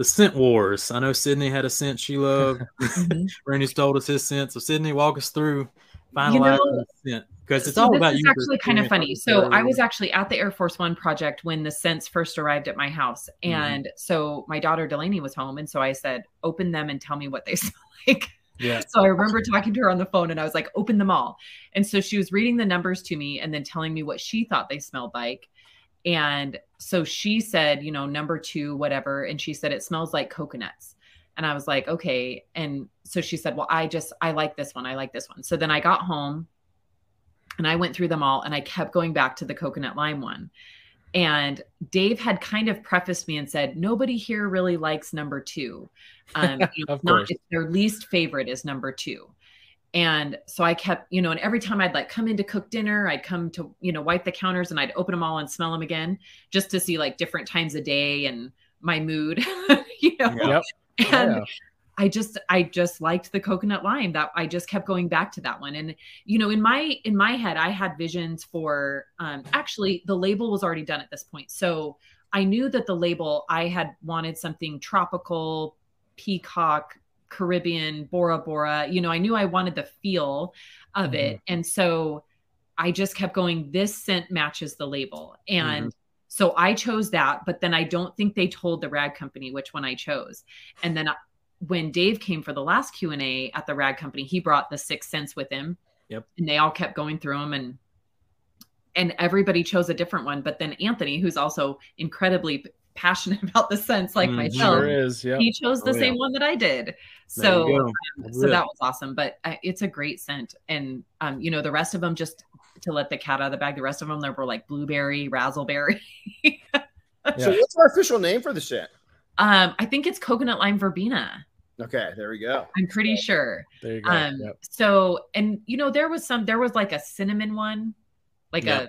the scent wars. I know Sydney had a scent she loved.
Mhm.
Randy's told us his scent. So Sydney, walk us through
You
finalizing
know,
the scent because it's
so
all
this
about
is
you.
actually kind of funny. So I was actually at the Air Force One project when the scents first arrived at my house,
Mhm.
and so my daughter Delaney was home, and so I said, "Open them and tell me what they smell like."
Yeah.
So I remember talking to her on the phone, and I was like, "Open them all." And so she was reading the numbers to me, and then telling me what she thought they smelled like. And so she said, you know, number two, whatever, and she said it smells like coconuts. And I was like, okay. And so she said, well, I just I like this one. I like this one. So then I got home and I went through them all and I kept going back to the coconut lime one. And Dave had kind of prefaced me and said, nobody here really likes number two. Um,
Of
not,
course.
it's their least favorite is number two. And so I kept, you know, and every time I'd like come in to cook dinner, I'd come to, you know, wipe the counters and I'd open them all and smell them again just to see like different times of day and my mood, you know.
Yep.
And
Yeah.
I just I just liked the coconut lime that I just kept going back to that one and you know in my in my head I had visions for um actually the label was already done at this point so I knew that the label I had wanted something tropical peacock Caribbean Bora Bora you know I knew I wanted the feel of it mm-hmm. and so I just kept going this scent matches the label and mm-hmm. so I chose that but then I don't think they told the rag company which one I chose and then uh, when Dave came for the last Q and A at the Rag Company, he brought the six scents with him.
Yep.
And they all kept going through them, and and everybody chose a different one. But then Anthony, who's also incredibly passionate about the scents like
Mhm.
myself,
Sure is. Yeah.
he chose the
Oh, yeah.
same one that I did. So um, so that was awesome. But uh, it's a great scent, and um, you know the rest of them just to let the cat out of the bag. The rest of them there were like blueberry, razzleberry.
So what's our official name for the scent?
um, I think it's coconut lime verbena.
Okay, there we go.
I'm pretty sure.
There you go.
Um,
Yep.
so and you know, there was some there was like a cinnamon one, like
Yeah.
a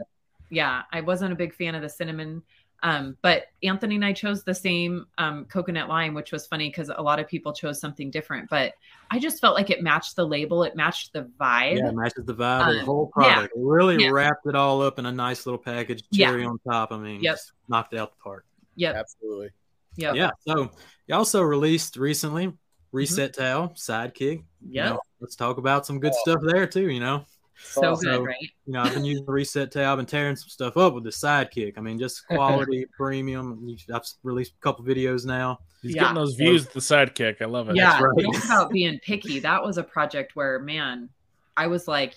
yeah, I wasn't a big fan of the cinnamon. Um, but Anthony and I chose the same um coconut lime, which was funny because a lot of people chose something different, but I just felt like it matched the label, it matched the vibe.
Yeah, it matches the vibe of the
Um,
whole product. It really
Yeah.
wrapped it all up in a nice little package,
Yeah.
cherry on top. I mean,
Yep.
just knocked it out the park.
Yep.
Absolutely.
Yep.
Yeah. So you also released recently Reset Towel, Sidekick. You know, let's talk about some good stuff there too. You know,
So good,
so-
right?
you know, I've been using the Reset tab I've been tearing some stuff up with the Sidekick. I mean, just quality, premium. I've released a couple videos now.
He's
Yeah.
getting those views with the sidekick. I love it.
Yeah.
right.
Talk about being picky. That was a project where, man, I was like,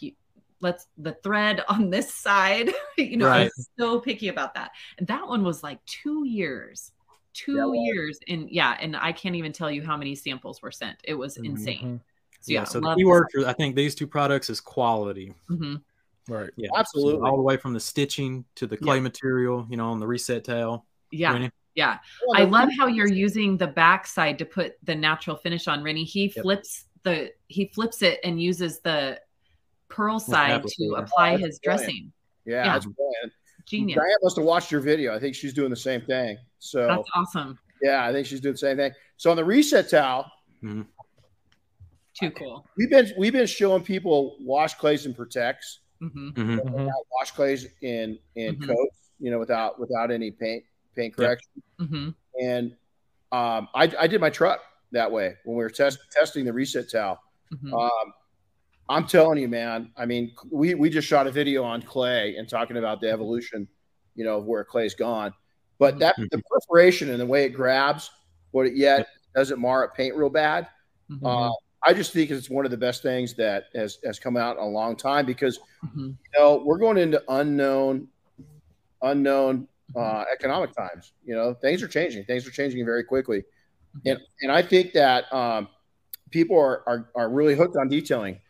let's the thread on this side. you know, I
Right.
was so picky about that. And that one was like two years. Two
Yeah, well-
years. And yeah, and I can't even tell you how many samples were sent. It was
Mhm.
insane. So
Yeah.
yeah,
so the
love
key word for I think these two products is quality.
Mhm.
Right.
Yeah,
Absolutely.
So all the way from the stitching to the clay material. You know, on the Reset Towel.
Yeah.
Renny?
Yeah.
Well,
I love how you're using the backside to put the natural finish on. Renny, he
Yep.
flips the he flips it and uses the pearl side to
applicator.
apply
Oh,
his
brilliant.
dressing.
Yeah,
Yeah.
that's brilliant.
Genius.
Diane must have watched your video. I think she's doing the same thing. So
That's awesome.
yeah, I think she's doing the same thing. So on the reset towel,
Too cool.
we've been we've been showing people wash clays and protects,
hmm
Mhm.
Mhm.
without wash clays in in
Mhm.
coats, you know, without without any paint paint correction.
hmm
And um, I, I did my truck that way when we were test, testing the reset towel.
hmm
Um, I'm telling you, man. I mean, we we just shot a video on clay and talking about the evolution, you know, of where clay's gone. But that the perforation and the way it grabs, but it yet doesn't mar it paint real bad. Uh, I just think it's one of the best things that has has come out in a long time because
hmm
you know we're going into unknown, unknown uh, economic times. You know, things are changing. Things are changing very quickly, and and I think that um, people are, are are really hooked on detailing.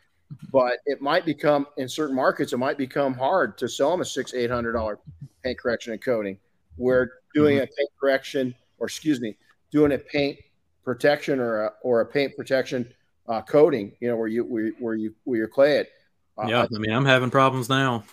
but it might become in certain markets it might become hard to sell them a six eight hundred dollar paint correction and coating where doing a paint correction or excuse me doing a paint protection or a, or a paint protection uh, coating you know where you where, where you where you clay it uh,
yeah, I mean, I'm having problems now.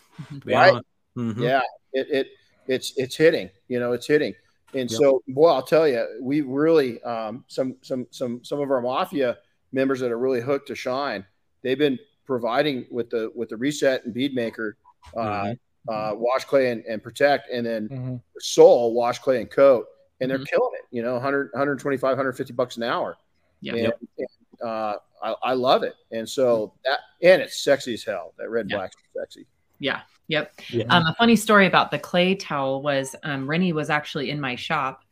Right?
honest. Mhm.
yeah it, it it's it's hitting you know it's hitting and
Yep.
so boy i'll tell you we really um some some some some of our mafia members that are really hooked to shine they've been providing with the with the reset and bead maker uh
Mhm.
uh wash clay and, and protect and then
Mhm.
soul wash clay and coat and they're
Mhm.
killing it you know 100 125 150 bucks an hour
Yeah.
and, and, uh I, I love it and so that and it's sexy as hell that red
Yeah.
black is sexy
Yeah. Yep.
Yeah.
Um, a funny story about the clay towel was um, Renny was actually in my shop.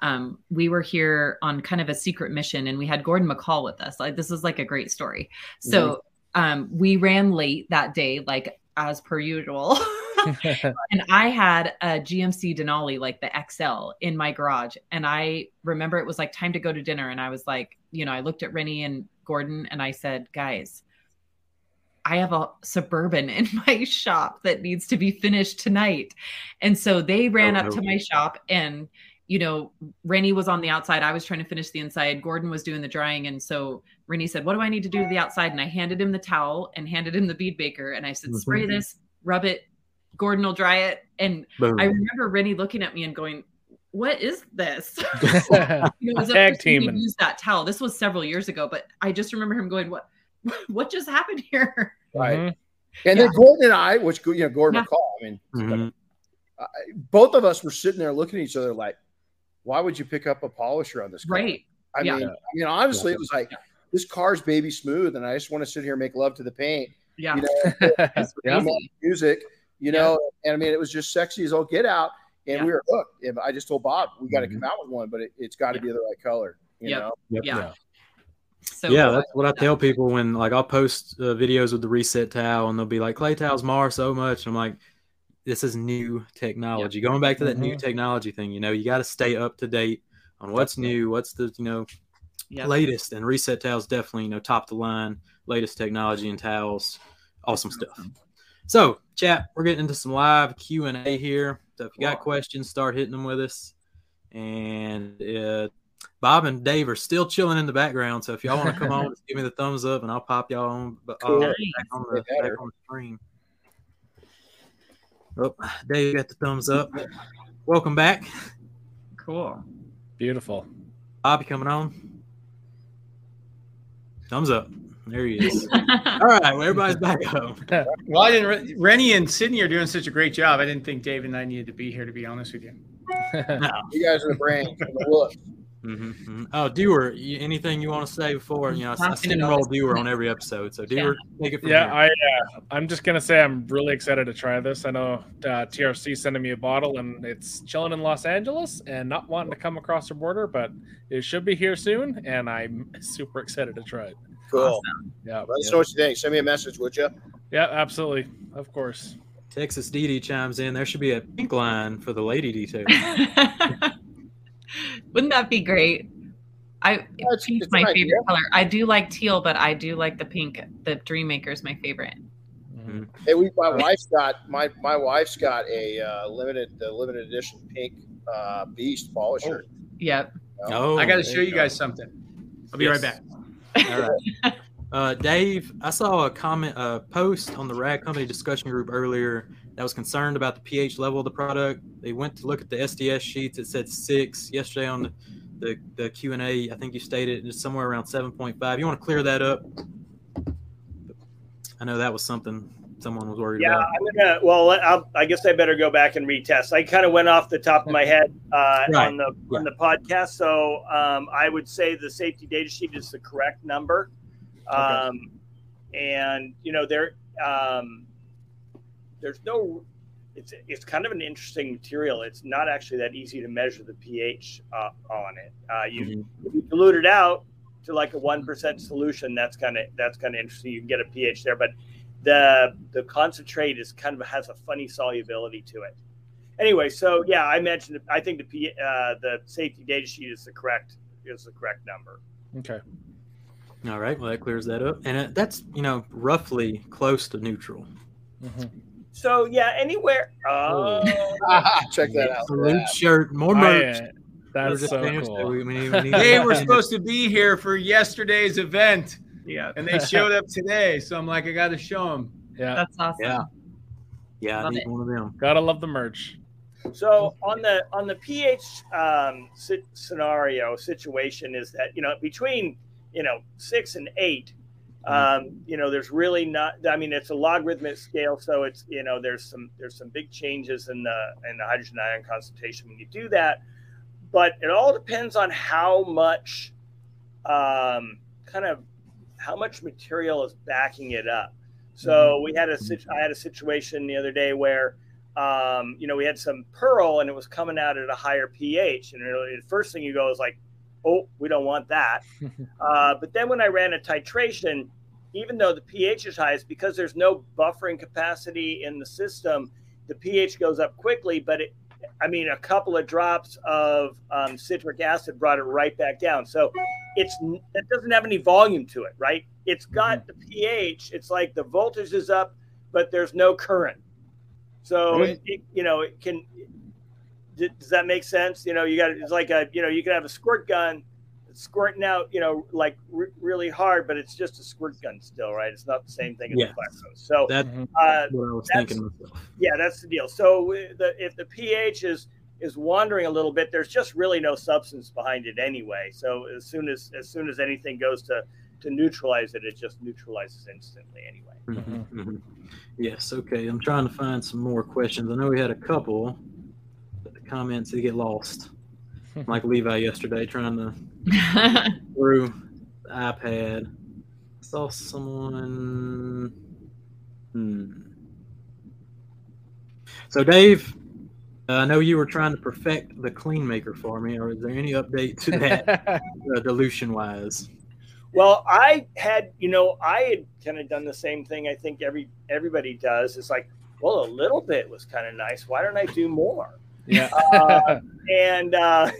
Um, we were here on kind of a secret mission, and we had Gordon McCall with us. Like this is like a great story. So um, we ran late that day, like as per usual. and I had a GMC Denali, like the XL, in my garage. And I remember it was like time to go to dinner. And I was like, you know, I looked at Renny and Gordon and I said, guys, I have a suburban in my shop that needs to be finished tonight. And so they ran
Oh,
up
no.
to my shop and you know, Renny was on the outside. I was trying to finish the inside. Gordon was doing the drying. And so Renny said, What do I need to do to the outside? And I handed him the towel and handed him the bead maker. And I said, Spray
Mhm.
this, rub it. Gordon will dry it. And
Boom.
I remember Renny looking at me and going, What is this? you know, was
Tag
first time he
teaming.
used that towel. This was several years ago, but I just remember him going, What what just happened here?
right
Mhm.
and then gordon and i which you know gordon
Yeah.
mccall i mean
Mhm.
both of us were sitting there looking at each other like, why would you pick up a polisher on this car?
Right.
I
Yeah.
mean, you know, honestly, it was like this car's baby smooth, and I just want to sit here and make love to the paint.
Yeah.
You know,
Yeah.
music, you know, and I mean, it was just sexy as all get out, and
Yeah.
we were hooked. And I just told Bob, we got to
Mhm.
come out with one, but it, it's got to
Yeah.
be the right color. You
Yep.
know,
Yep.
Yeah.
Yeah.
So
yeah, that's what I tell people when like I'll post uh, videos with the reset towel and they'll be like clay towels mar so much. I'm like, this is new technology. Going back to that new
Mhm.
technology thing, you know, you got to stay up to date on what's new, what's the you know
yeah.
latest. And reset towels definitely you know top the line, latest technology and towels, awesome stuff. So, chat, we're getting into some live Q and A here. So if you got
Cool.
questions, start hitting them with us. And uh, Bob and Dave are still chilling in the background. So if y'all want to come on, just give me the thumbs up, and I'll pop y'all on, uh,
Cool.
back, on the,
Way
back on the screen. Oh, Dave got the thumbs up. Welcome back,
Cool.
Beautiful.
Bobby. Coming on. Thumbs up. There he is. All right, well, everybody's back home.
Well, I didn't. Re- Renny and Sydney are doing such a great job. I didn't think Dave and I needed to be here. To be honest with you.
you guys are the brain, and the look.
Mm-hmm. Oh, Dewar, you, anything you want to say before? You know, I, I
Talking
steamroll
about-
Dewar on every episode. So, Dewar, take it from
yeah,
here.
I uh, I'm just gonna say I'm really excited to try this. I know uh, TRC sending me a bottle and it's chilling in Los Angeles and not wanting to come across the border, but it should be here soon, and I'm super excited to try it.
Cool.
Awesome.
Yeah,
Let us
yeah,
know what you think. Send me a message, would you?
yeah, absolutely, of course.
Texas DD chimes in. There should be a pink line for the lady detail.
Wouldn't that be great? I
it's-
pink's
it's
my favorite
idea.
color. I do like teal, but I do like the pink. The Dream Maker is my favorite.
Mhm.
Hey, we, my wife's got my my wife's got a uh, limited the limited edition pink uh, beast polisher.
Yep.
Oh,
I got to show you
go.
guys something. I'll be
Yes.
right back.
All right. Uh, Dave, I saw a comment, a post on the Rag Company discussion group earlier that was concerned about the pH level of the product. They went to look at the SDS sheets. It said six. Yesterday on the the, the Q and A, I think you stated it's somewhere around seven point five. You want to clear that up? I know that was something someone was worried
Yeah,
about.
I'm gonna. Well, I'll, I guess I better go back and retest. I kind of went off the top of my head uh,
Right.
on the
Yeah.
on the podcast, so um, I would say the safety data sheet is the correct number. Um, and you know there, um, there's no. It's it's kind of an interesting material. It's not actually that easy to measure the pH uh, on it. Uh, you
Mhm.
you dilute it out to like a one percent solution, that's kind of that's kind of interesting. You can get a pH there, but the the concentrate is kind of has a funny solubility to it. Anyway, so yeah, I mentioned. I think the P, uh, the safety data sheet is the correct is the correct number.
Okay.
All right. Well, that clears that up, and it, that's you know roughly close to neutral.
Mhm.
So yeah, anywhere. Oh,
Check that out.
Salute shirt, more merch.
uh, that's so cool.
we- we need- we need-
They were supposed to be here for yesterday's event,
yeah.
and they showed up today. So I'm like, I got to show them.
Yeah,
That's awesome.
Yeah. Yeah, I need
it.
one of them.
gotta love the merch.
So on the on the pH um, si- scenario situation is that you know between you know six and eight, um, you know there's really not. I mean it's a logarithmic scale, so it's you know there's some there's some big changes in the in the hydrogen ion concentration when you do that, but it all depends on how much um, kind of how much material is backing it up. So we had a I had a situation the other day where um, you know, we had some pearl and it was coming out at a higher pH. And really, the first thing you go is like, oh, we don't want that. uh, but then when I ran a titration, even though the pH is high, it's because there's no buffering capacity in the system. The pH goes up quickly, but it, I mean, a couple of drops of um, citric acid brought it right back down. So it's it doesn't have any volume to it, right? It's got the pH. It's like the voltage is up, but there's no current. So
Really?
it, it, you know it can. Does that make sense? You know, you got it's like a you know you can have a squirt gun squirting out you know like re- really hard, but it's just a squirt gun still, right? It's not the same thing as
Yeah.
the plasma. So
That-
uh,
What I was
That's-
thinking
yeah, that's the deal. So uh, the, if the pH is is wandering a little bit, there's just really no substance behind it anyway. So as soon as as soon as anything goes to to neutralize it, it just neutralizes instantly anyway.
Mhm, mhm. Yes. Okay. I'm trying to find some more questions. I know we had a couple, but the comments they get lost. Like Levi yesterday, trying to through the iPad. I saw someone. Hmm. So, Dave, I know you were trying to perfect the clean maker for me. Or is there any update to that, uh, dilution wise?
Well, I had, you know, I had kind of done the same thing. I think every everybody does. It's like, well, a little bit was kind of nice. Why don't I do more?
yeah.
Uh, and uh,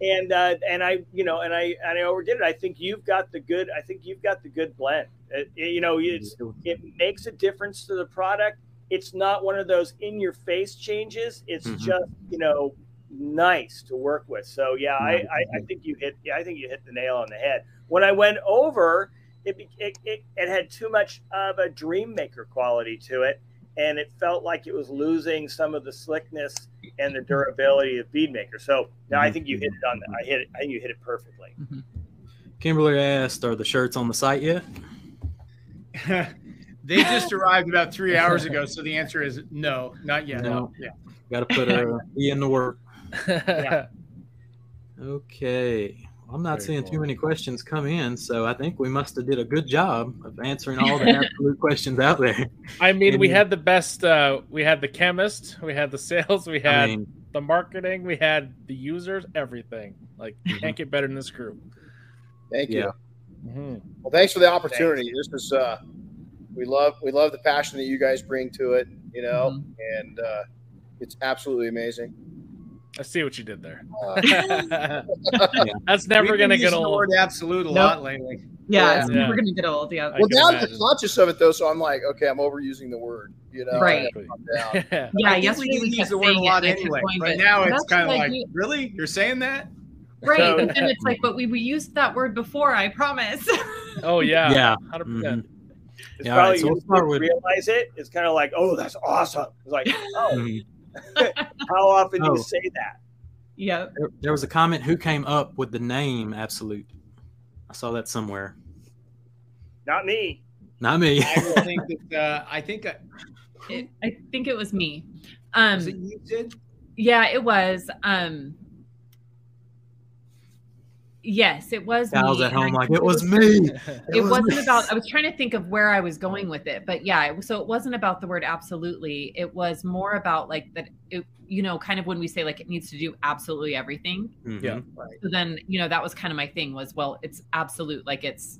and uh, and I, you know, and I and I overdid it. I think you've got the good. I think you've got the good blend. It- you know, it's it makes a difference to the product. It's not one of those in your face changes. It's
Mhm.
just you know nice to work with. So yeah, I,
Mhm.
I, I think you hit yeah, I think you hit the nail on the head. When I went over, it be- it, it, it had too much of a dream maker quality to it, and it felt like it was losing some of the slickness and the durability of bead maker. So no, I think you hit it on. The, I hit it. I think you hit it perfectly.
Kimberly asked, "Are the shirts on the site yet?"
they just arrived about three hours ago, so the answer is no, not yet.
No.
Yeah.
Got to put a E in the work.
yeah.
Okay. I'm not
Very
seeing
cool.
too many questions come in, so I think we must have did a good job of answering all the absolute questions out there.
I mean, we had the best. Uh, we had the chemist, we had the sales, we had
I mean,
the marketing, we had the users, everything. Like, can't get better than this group.
Thank you.
Yeah.
Mhm.
Well, thanks for the opportunity. This is uh, we love we love the passion that you guys bring to it. You know,
Mhm.
and uh, it's absolutely amazing.
I see what you did there.
Uh,
That's never
We've
gonna get
using the
old.
word absolute a
Nope.
lot lately.
Yeah, it's
Yeah.
never gonna get old. Yeah.
I
well,
can
now I'm conscious of it though, so I'm like, okay, I'm overusing the word. You know,
Right.
I gotta calm down.
yeah.
Yeah,
I think
yesterday
we
we
use the word a lot
and I kept
anyway. Right
but
now, it's kind of
like
like,
you-
really, you're saying that?
Right.
So-
and it's like, but we, we used that word before, I promise.
Oh yeah.
Yeah.
Hundred percent.
It's
Yeah, all right,
probably
so
you
we'll start
didn't
with-
realize it. It's kind of like, oh, that's awesome. It's like, oh,
mhm.
how often do
Oh.
you say that?
Yeah.
there, there was a comment. Who came up with the name Absolute? I saw that somewhere.
Not me.
Not me.
I think that. Uh, I think. Uh,
It, I think it was me. Um,
was it you, Sid?
yeah, it was. Um, yes, it was.
I was
me,
at home
I
like
think
it was me.
it
was
wasn't
me.
about i was trying to think of where i was going with it but yeah it, so it wasn't about the word absolutely it was more about like that it, you know kind of when we say like it needs to do absolutely everything
Mhm.
Yeah.
so then you know that was kind of my thing was well it's absolute like it's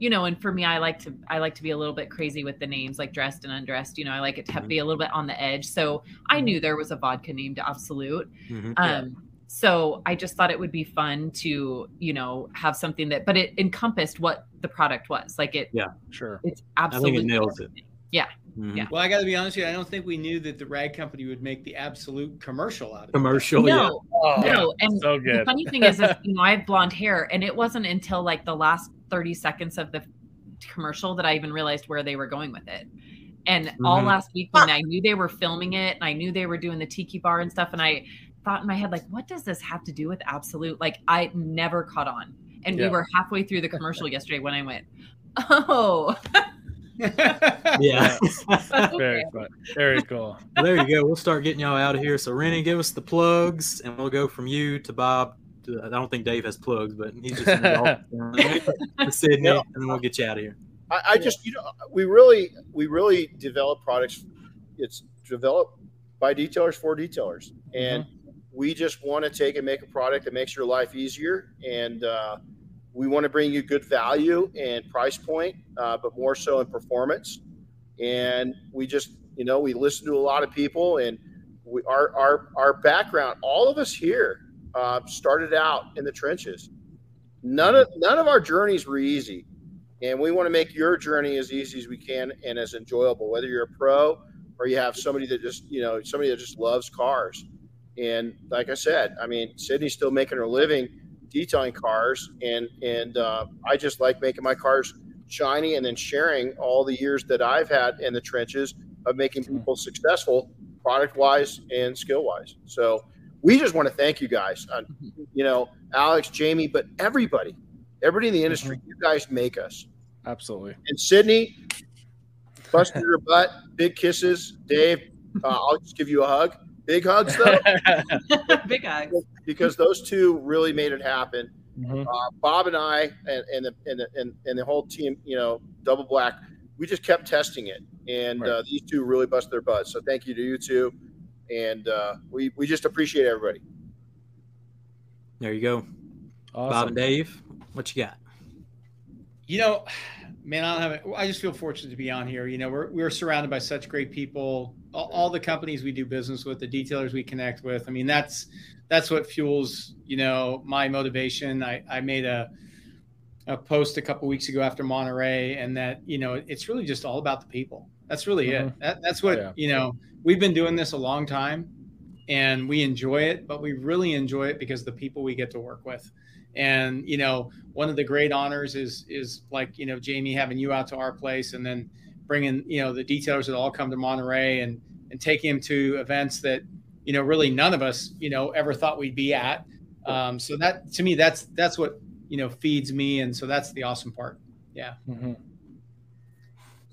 you know and for me i like to i like to be a little bit crazy with the names like dressed and undressed you know i like it to have,
Mhm.
be a little bit on the edge so i knew there was a vodka named absolute
Mhm.
um so I just thought it would be fun to, you know, have something that, but it encompassed what the product was. Like it, yeah,
Sure.
it's
I
absolutely.
think it nails it.
Yeah.
Mhm.
Yeah.
Well, I got to be honest with you. I don't think we knew that the rag company would make the absolute commercial out of it.
Commercial, yeah.
No, no. And
So
the funny thing is, is, you know, I have blonde hair, and it wasn't until like the last 30 seconds of the commercial that I even realized where they were going with it. And all
Mhm.
last week when I knew they were filming it, and I knew they were doing the tiki bar and stuff, and I thought in my head, like, what does this have to do with absolute? Like, I never caught on. And
Yeah.
we were halfway through the commercial yesterday when I went, oh,
Yeah.
Very fun. Very cool.
Well, there you go. We'll start getting y'all out of here. So, Renny, give us the plugs, and we'll go from you to Bob. To, I don't think Dave has plugs, but he's just involved. to Sydney,
No.
and then we'll get you out of here.
I, I just you know we really we really develop products. It's developed by detailers for detailers, and mm-hmm. We just want to take and make a product that makes your life easier. And uh, we want to bring you good value and price point, uh, but more so in performance. And we just you know we listen to a lot of people, and we our our our background. All of us here uh, started out in the trenches. None of none of our journeys were easy and we want to make your journey as easy as we can and as enjoyable whether you're a pro or you have somebody that just you know somebody that just loves cars and like i said i mean sydney's still making her living detailing cars and and uh, i just like making my cars shiny and then sharing all the years that i've had in the trenches of making people successful product wise and skill wise so we just want to thank you guys uh, you know alex jamie but everybody everybody in the industry you guys make us
Absolutely.
and Sydney, busted your butt. Big kisses, Dave. Uh, I'll just give you a hug. Big hugs though,
big hugs.
because those two really made it happen.
Mhm.
Uh, Bob and I and, and the and the and, and the whole team, you know, Double Black, we just kept testing it, and
Right.
uh, these two really busted their butts. So thank you to you two, and uh, we we just appreciate everybody.
There you go. Bob and Dave, what you got?
You know, man, I don't have it. I just feel fortunate to be on here. You know, we're we're surrounded by such great people. All, all the companies we do business with, the detailers we connect with. I mean, that's that's what fuels you know my motivation. I I made a a post a couple weeks ago after Monterey, and that you know it's really just all about the people. That's really it. Mm-hmm. That, that's what
Yeah.
you know. We've been doing this a long time, and we enjoy it, but we really enjoy it because of the people we get to work with. And you know, one of the great honors is is like you know Jamie having you out to our place, and then bringing you know the detailers that all come to Monterey and and taking them to events that you know really none of us you know ever thought we'd be at. Um, so that to me, that's that's what you know feeds me, and so that's the awesome part. Yeah.
Mhm.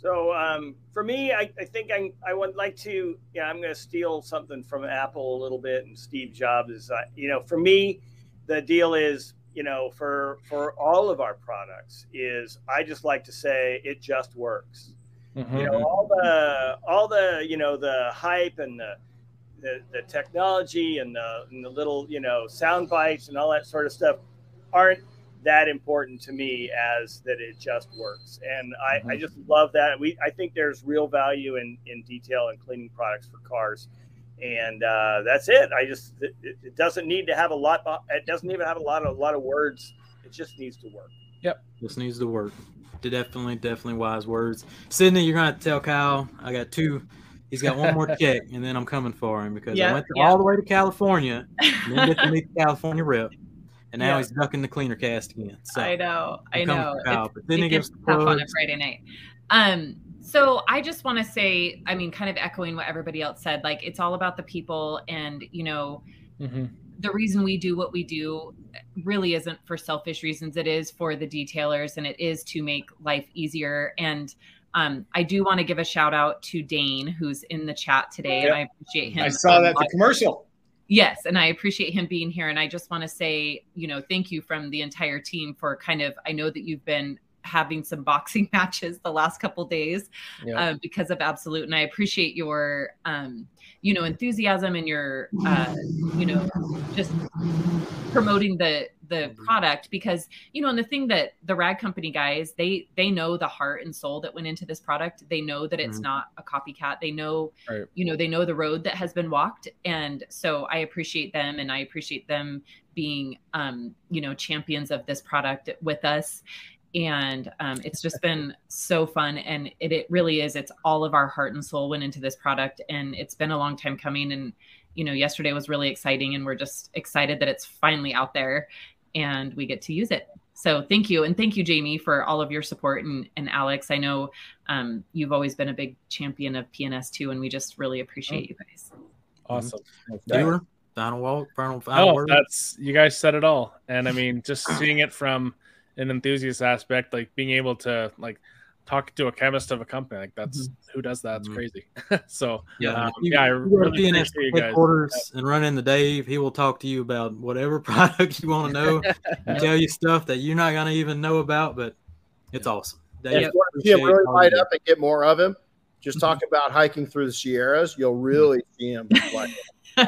So um, for me, I, I think I, I would like to, yeah, I'm going to steal something from Apple a little bit. And Steve Jobs is, uh, you know, for me, the deal is, you know, for for all of our products is I just like to say it just works.
Mhm.
You know, all the all the you know the hype and the the, the technology and the, and the little you know sound bites and all that sort of stuff aren't that important to me as that it just works. And I, I just love that. We i think there's real value in in detail and cleaning products for cars. And uh, that's it. I just it, it doesn't need to have a lot it doesn't even have a lot of a lot of words. It just needs to work.
Yep, This needs to work. Definitely, definitely wise words. Sydney, you're gonna have to tell Kyle. I got two. He's got one more check, and then I'm coming for him because I went to-
yeah.
all the way to California, and then get to meet the California rep, and now
Yeah.
he's ducking the cleaner cast again. So
I know, I
I'm coming
know.
for Kyle,
It's-
but then
it
he
gets
gives the
tough on a. Friday night. Um, so I just want to say, I mean, kind of echoing what everybody else said, like it's all about the people, and you know,
Mhm.
the reason we do what we do really isn't for selfish reasons. It is for the detailers, and it is to make life easier. And um, I do want to give a shout out to Dane, who's in the chat today, and I appreciate him.
I saw that the commercial.
Yes, and I appreciate him being here. And I just want to say, you know, thank you from the entire team for kind of. I know that you've been having some boxing matches the last couple days
Yeah.
uh, because of Absolute, and I appreciate your um, you know enthusiasm and your uh, you know just promoting the the product because you know and the thing that the rag company guys they they know the heart and soul that went into this product they know that it's
Mhm.
not a copycat they know
Right.
you know they know the road that has been walked and so i appreciate them and i appreciate them being um you know champions of this product with us and um, it's just been so fun and it, it really is it's all of our heart and soul went into this product and it's been a long time coming and you know yesterday was really exciting and we're just excited that it's finally out there and we get to use it so thank you and thank you jamie for all of your support and, and alex i know um, you've always been a big champion of P&S too and we just really appreciate you guys
Awesome.
Viewer, final wall, final final
Oh,
word.
that's you guys said it all. And I mean, just seeing it from an enthusiast aspect, like being able to like talk to a chemist of a company, like that's who does that? It's
Mhm.
crazy. so
Yeah,
um,
you,
yeah, I
you
really
P&S
appreciate you guys.
and run into Dave. He will talk to you about whatever product you want to know and tell you stuff that you're not going to even know about. But it's awesome.
And
Dave,
if you want to see him really light up and get more of him, just talk about hiking through the Sierras. You'll really see him. Like,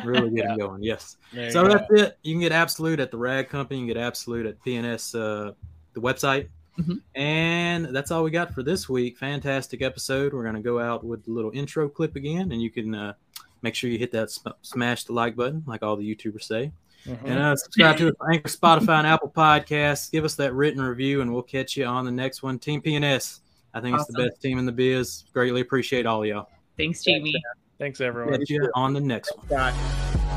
really get him going. Yes.
There you
So
go.
that's it. You can get Absolute at the Rag Company. You can get Absolute at P&S, uh, the website.
Mhm.
And that's all we got for this week. Fantastic episode. We're going to go out with the little intro clip again, and you can uh, make sure you hit that sm- smash the like button, like all the YouTubers say.
Mhm.
And uh, subscribe to us on Anchor, Spotify, and Apple Podcasts. Give us that written review, and we'll catch you on the next one. Team P&S. I think it's the best team in the biz. Greatly appreciate all of y'all.
thanks jamie
Thanks everyone.
Catch you on the next one.
Scott.